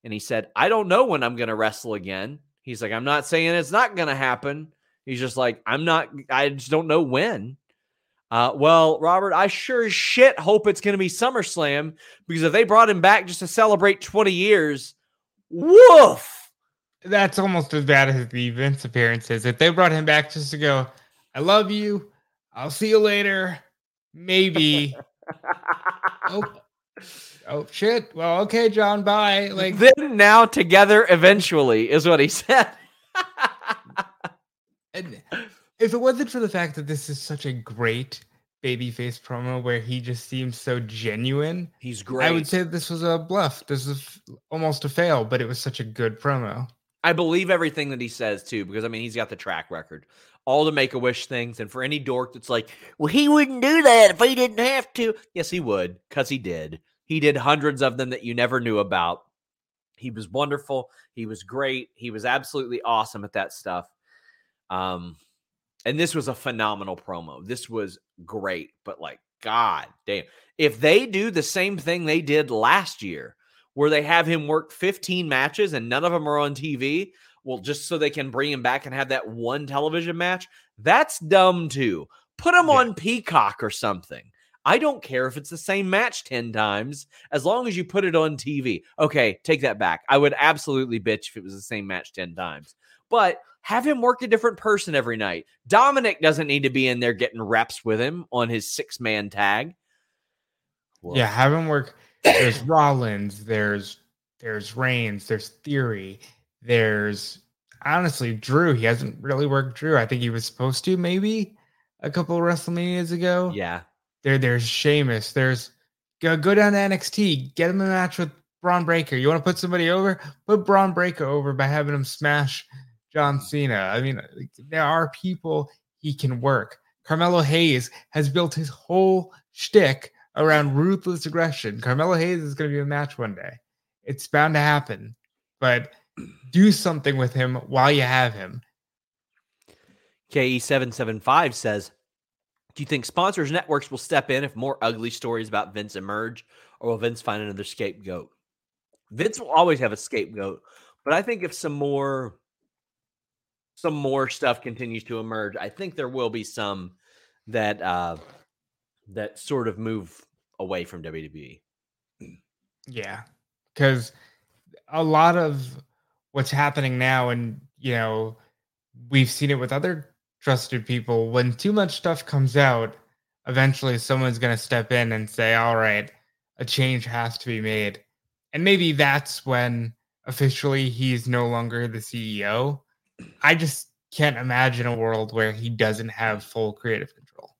And he said, I don't know when I'm going to wrestle again. He's like, I'm not saying it's not going to happen. He's just like, I'm not, I just don't know when. Uh, well, Robert, I sure as shit hope it's going to be SummerSlam because if they brought him back just to celebrate 20 years, woof. That's almost as bad as the Vince appearances. If they brought him back just to go, I love you. I'll see you later. Maybe. oh, oh shit. Well, okay, John. Bye. Like then now together eventually is what he said. And if it wasn't for the fact that this is such a great babyface promo where he just seems so genuine, He's great. I would say this was a bluff. This is almost a fail, but it was such a good promo. I believe everything that he says too, because I mean he's got the track record, all the make a wish things, and for any dork that's like, well, he wouldn't do that if he didn't have to. Yes, he would, because he did. He did hundreds of them that you never knew about. He was wonderful. He was great. He was absolutely awesome at that stuff. Um, and this was a phenomenal promo. This was great, but like, God damn, if they do the same thing they did last year, where they have him work 15 matches and none of them are on TV, well, just so they can bring him back and have that one television match, that's dumb too. Put him Yeah. on Peacock or something. I don't care if it's the same match 10 times as long as you put it on TV. Okay, take that back. I would absolutely bitch if it was the same match 10 times. But have him work a different person every night. Dominic doesn't need to be in there getting reps with him on his six man tag. Well, Yeah, have him work. There's Rollins, there's there's Reigns, there's Theory, there's honestly Drew. He hasn't really worked Drew. I think he was supposed to maybe a couple of WrestleManias ago. Yeah. There, there's Sheamus. There's go go down to NXT, get him a match with Bron Breakker. You want to put somebody over? Put Bron Breakker over by having him smash John Cena. I mean, there are people he can work. Carmelo Hayes has built his whole shtick around ruthless aggression. Carmelo Hayes is going to be a match one day. It's bound to happen, but do something with him while you have him. KE775 says, Do you think sponsors networks will step in if more ugly stories about Vince emerge, or will Vince find another scapegoat? Vince will always have a scapegoat, but I think if some more some more stuff continues to emerge, I think there will be some that uh that sort of move away from. WWE. Yeah, because a lot of what's happening now, and you know, we've seen it with other trusted people. When too much stuff comes out, eventually someone's going to step in and say, "All right, a change has to be made," and maybe that's when officially he's no longer the CEO. I just can't imagine a world where he doesn't have full creative control.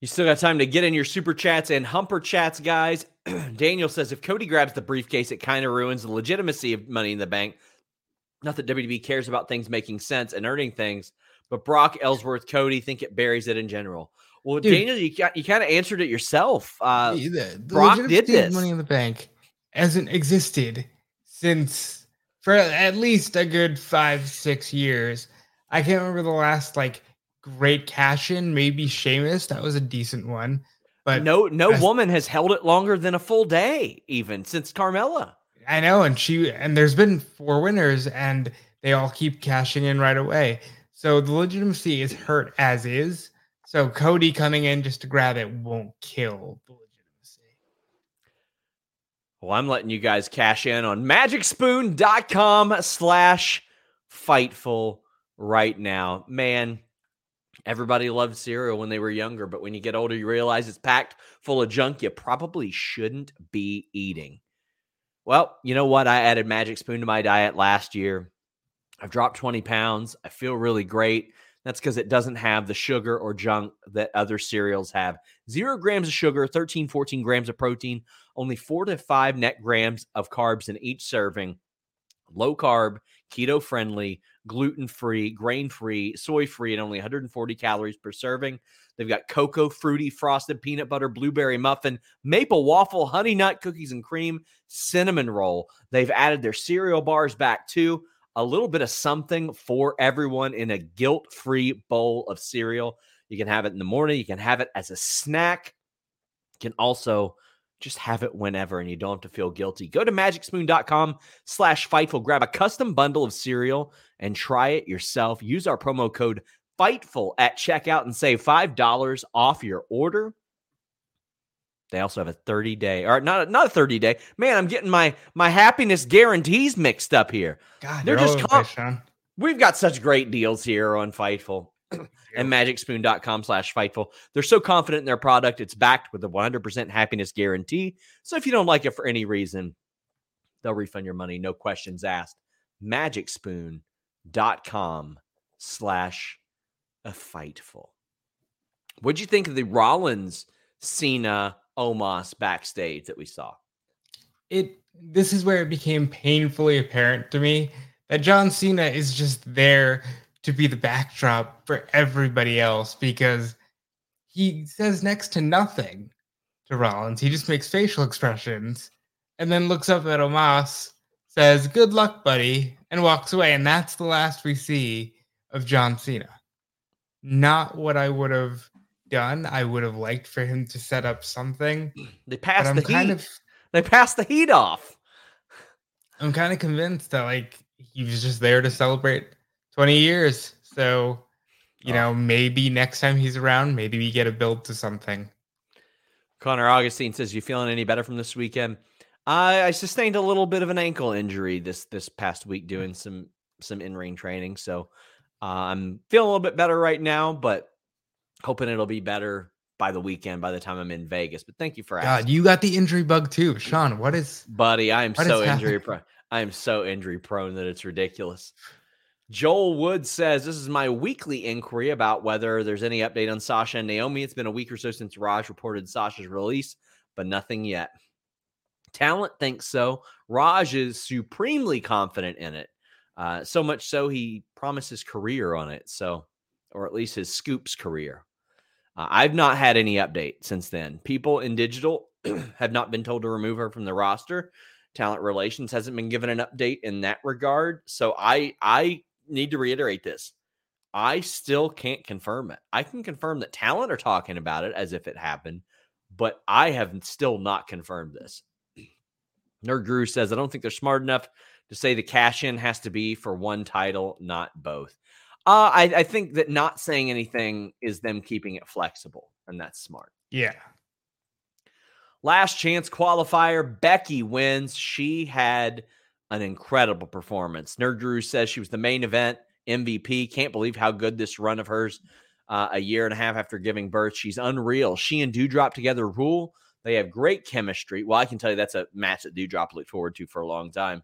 You still got time to get in your super chats and humper chats, guys. Daniel says if Cody grabs the briefcase, it kind of ruins the legitimacy of Money in the Bank. Not that WWE cares about things making sense and earning things, but Brock, Ellsworth, Cody think it buries it in general. Well, Dude. Daniel, you you kind of answered it yourself. Uh, The- the Brock did this. Money in the Bank hasn't existed since for at least a good five, six years. I can't remember the last like great cash in. Maybe Sheamus, that was a decent one. But no, no I- woman has held it longer than a full day, even since Carmella. I know, and she and there's been four winners, and they all keep cashing in right away. So the legitimacy is hurt as is. So Cody coming in just to grab it won't kill the. Well, I'm letting you guys cash in on magicspoon.com slash fightful right now. Man, everybody loved cereal when they were younger, but when you get older, you realize it's packed full of junk you probably shouldn't be eating. Well, you know what? I added Magic Spoon to my diet last year. I've dropped 20 pounds. I feel really great. That's because it doesn't have the sugar or junk that other cereals have. Zero grams of sugar, 13, 14 grams of protein, only four to five net grams of carbs in each serving. Low carb, keto friendly, gluten free, grain free, soy free, and only 140 calories per serving. They've got cocoa, fruity, frosted peanut butter, blueberry muffin, maple waffle, honey nut cookies and cream, cinnamon roll. They've added their cereal bars back too. A little bit of something for everyone in a guilt free bowl of cereal. You can have it in the morning, you can have it as a snack. You can also just have it whenever and you don't have to feel guilty. Go to magicspoon.com slash Fightful. Grab a custom bundle of cereal and try it yourself. Use our promo code Fightful at checkout and save $5 off your order. They also have a 30 day, or not, not a 30 day. Man, I'm getting my my happiness guarantees mixed up here. God, They're you're just com- We've got such great deals here on Fightful and magicspoon.com slash Fightful. They're so confident in their product, it's backed with a 100% happiness guarantee. So if you don't like it for any reason, they'll refund your money, no questions asked. Magicspoon.com slash a Fightful. What'd you think of the Rollins Cena Omos backstage that we saw? it this is where it became painfully apparent to me that John Cena is just there to be the backdrop for everybody else because he says next to nothing to Rollins. He just makes facial expressions and then looks up at Omos, says, Good luck, buddy, and walks away. And that's the last we see of John Cena. Not what I would have done. I would have liked for him to set up something. They passed the kind heat. of They passed the heat off. I'm kind of convinced that like he was just there to celebrate 20 years. So, you Oh. know, maybe next time he's around, maybe we get a build to something. Connor Augustine says, "You feeling any better from this weekend?" I, I sustained a little bit of an ankle injury this this past week doing some some in ring training, so uh, I'm feeling a little bit better right now. But hoping it'll be better by the weekend, by the time I'm in Vegas. But thank you for asking, God, you got the injury bug too, Sean. What is? buddy. I am so injury prone. I am so injury prone that it's ridiculous. Joel Wood says, This is my weekly inquiry about whether there's any update on Sasha and Naomi. It's been a week or so since Raj reported Sasha's release, but nothing yet. Talent thinks so. Raj is supremely confident in it. Uh, so much so he promised his career on it. So, or at least his scoops career. Uh, I've not had any update since then. People in digital have not been told to remove her from the roster. Talent relations hasn't been given an update in that regard. So I I need to reiterate this. I still can't confirm it. I can confirm that talent are talking about it as if it happened, but I have still not confirmed this. Nerd Guru says, I don't think they're smart enough to say the cash in has to be for one title, not both. Uh, I, I think that not saying anything is them keeping it flexible, and that's smart. Yeah. Last chance qualifier, Becky wins. She had an incredible performance. Nerd Guru says she was the main event MVP. Can't believe how good this run of hers uh, a year and a half after giving birth. She's unreal. She and Doudrop together rule. They have great chemistry. Well, I can tell you that's a match that Doudrop looked forward to for a long time.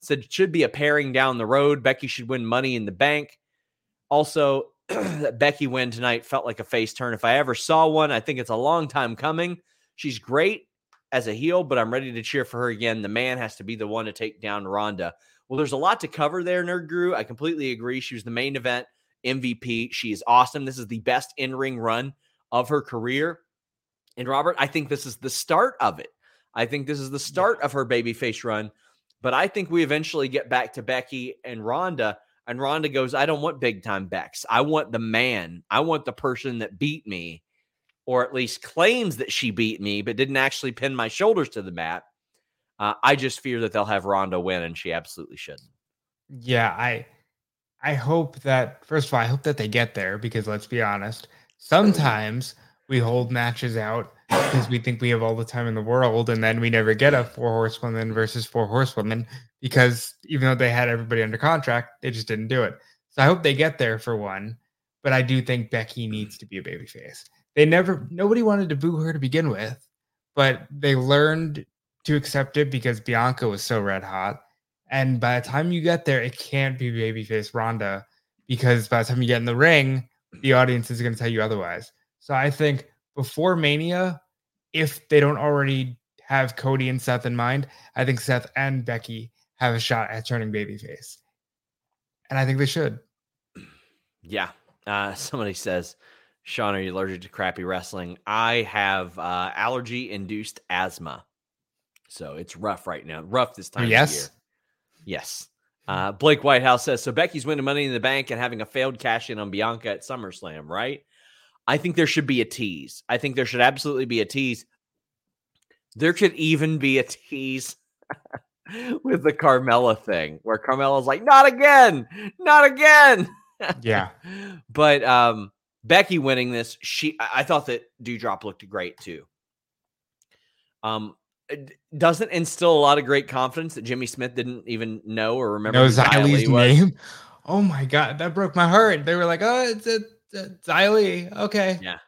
Said should be a pairing down the road. Becky should win money in the bank. Also, that Becky win tonight felt like a face turn. If I ever saw one, I think it's a long time coming. She's great as a heel, but I'm ready to cheer for her again. The man has to be the one to take down Ronda. Well, there's a lot to cover there, Nerd Guru. I completely agree. She was the main event MVP. She is awesome. This is the best in ring run of her career. And Robert, I think this is the start of it. I think this is the start of her babyface run. But I think we eventually get back to Becky and Ronda. And Ronda goes, I don't want big time Bex. I want the man. I want the person that beat me, or at least claims that she beat me, but didn't actually pin my shoulders to the mat. Uh, I just fear that they'll have Ronda win, and she absolutely shouldn't. Yeah, I I hope that first of all, I hope that they get there because let's be honest, sometimes we hold matches out because we think we have all the time in the world, and then we never get a four horsewoman versus four horsewomen because even though they had everybody under contract, they just didn't do it. So I hope they get there for one, but I do think Becky needs to be a babyface. They never nobody wanted to boo her to begin with, but they learned to accept it because Bianca was so red hot. And by the time you get there, it can't be babyface Ronda because by the time you get in the ring, the audience is going to tell you otherwise. So I think before Mania, if they don't already have Cody and Seth in mind, I think Seth and Becky have a shot at turning babyface. And I think they should. Yeah. Uh, somebody says, Sean, are you allergic to crappy wrestling? I have uh, allergy induced asthma. So it's rough right now. Rough this time of year. yes. Yes. Uh, Blake Whitehouse says so. Becky's winning Money in the Bank and having a failed cash in on Bianca at SummerSlam, right? I think there should be a tease. I think there should absolutely be a tease. There could even be a tease with the Carmella thing where Carmella's like, not again, not again. Yeah. but um, Becky winning this, she I thought that Doudrop looked great too. Um, doesn't instill a lot of great confidence that Jimmy Smith didn't even know or remember no Xia Li's name. Oh my god, that broke my heart. They were like, "Oh, it's a, it's Xia Li." Okay, yeah,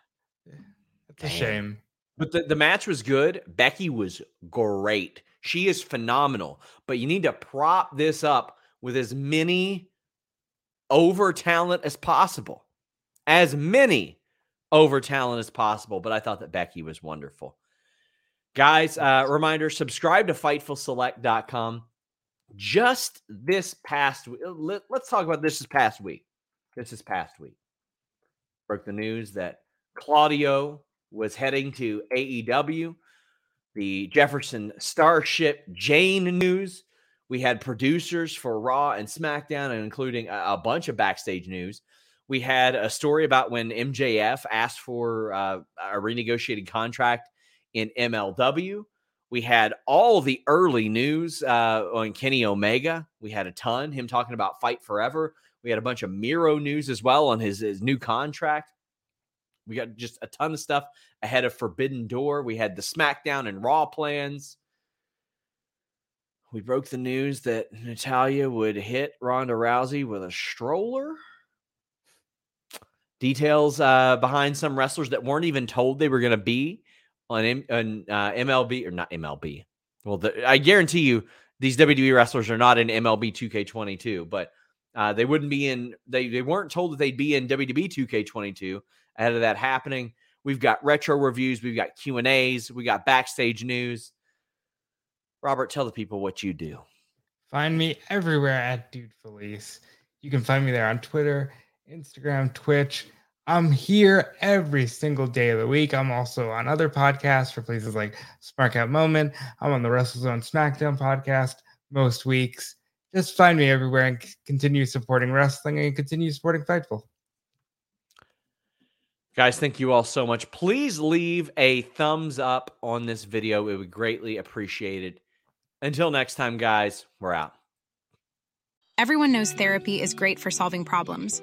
it's a shame. But the, the match was good. Becky was great. She is phenomenal. But you need to prop this up with as many over talent as possible. As many over talent as possible. But I thought that Becky was wonderful. Guys, uh, reminder subscribe to FightfulSelect.com. Just this past week, let, us talk about this this past week. This is past week. Broke the news that Claudio was heading to AEW. The Jefferson Starship Jane news. We had producers for Raw and SmackDown, and including a, a bunch of backstage news. We had a story about when MJF asked for uh, a renegotiated contract in MLW. We had all the early news uh, on Kenny Omega. We had a ton, him talking about Fight Forever. We had a bunch of Miro news as well on his, his new contract. We got just a ton of stuff ahead of Forbidden Door. We had the SmackDown and Raw plans. We broke the news that Natalya would hit Ronda Rousey with a stroller. Details uh, behind some wrestlers that weren't even told they were going to be on, M- on uh, MLB or not MLB. Well, the, I guarantee you these WWE wrestlers are not in MLB 2K22, but uh, they wouldn't be in. They they weren't told that they'd be in WWE 2K22 ahead of that happening. We've got retro reviews, we've got Q and A's, we got backstage news. Robert, tell the people what you do. Find me everywhere at Dude Felice. You can find me there on Twitter, Instagram, Twitch. I'm here every single day of the week. I'm also on other podcasts for places like Spark Out Moment. I'm on the WrestleZone SmackDown podcast most weeks. Just find me everywhere and continue supporting wrestling and continue supporting Fightful. Guys, thank you all so much. Please leave a thumbs up on this video. It would greatly appreciate it. Until next time, guys, we're out. Everyone knows therapy is great for solving problems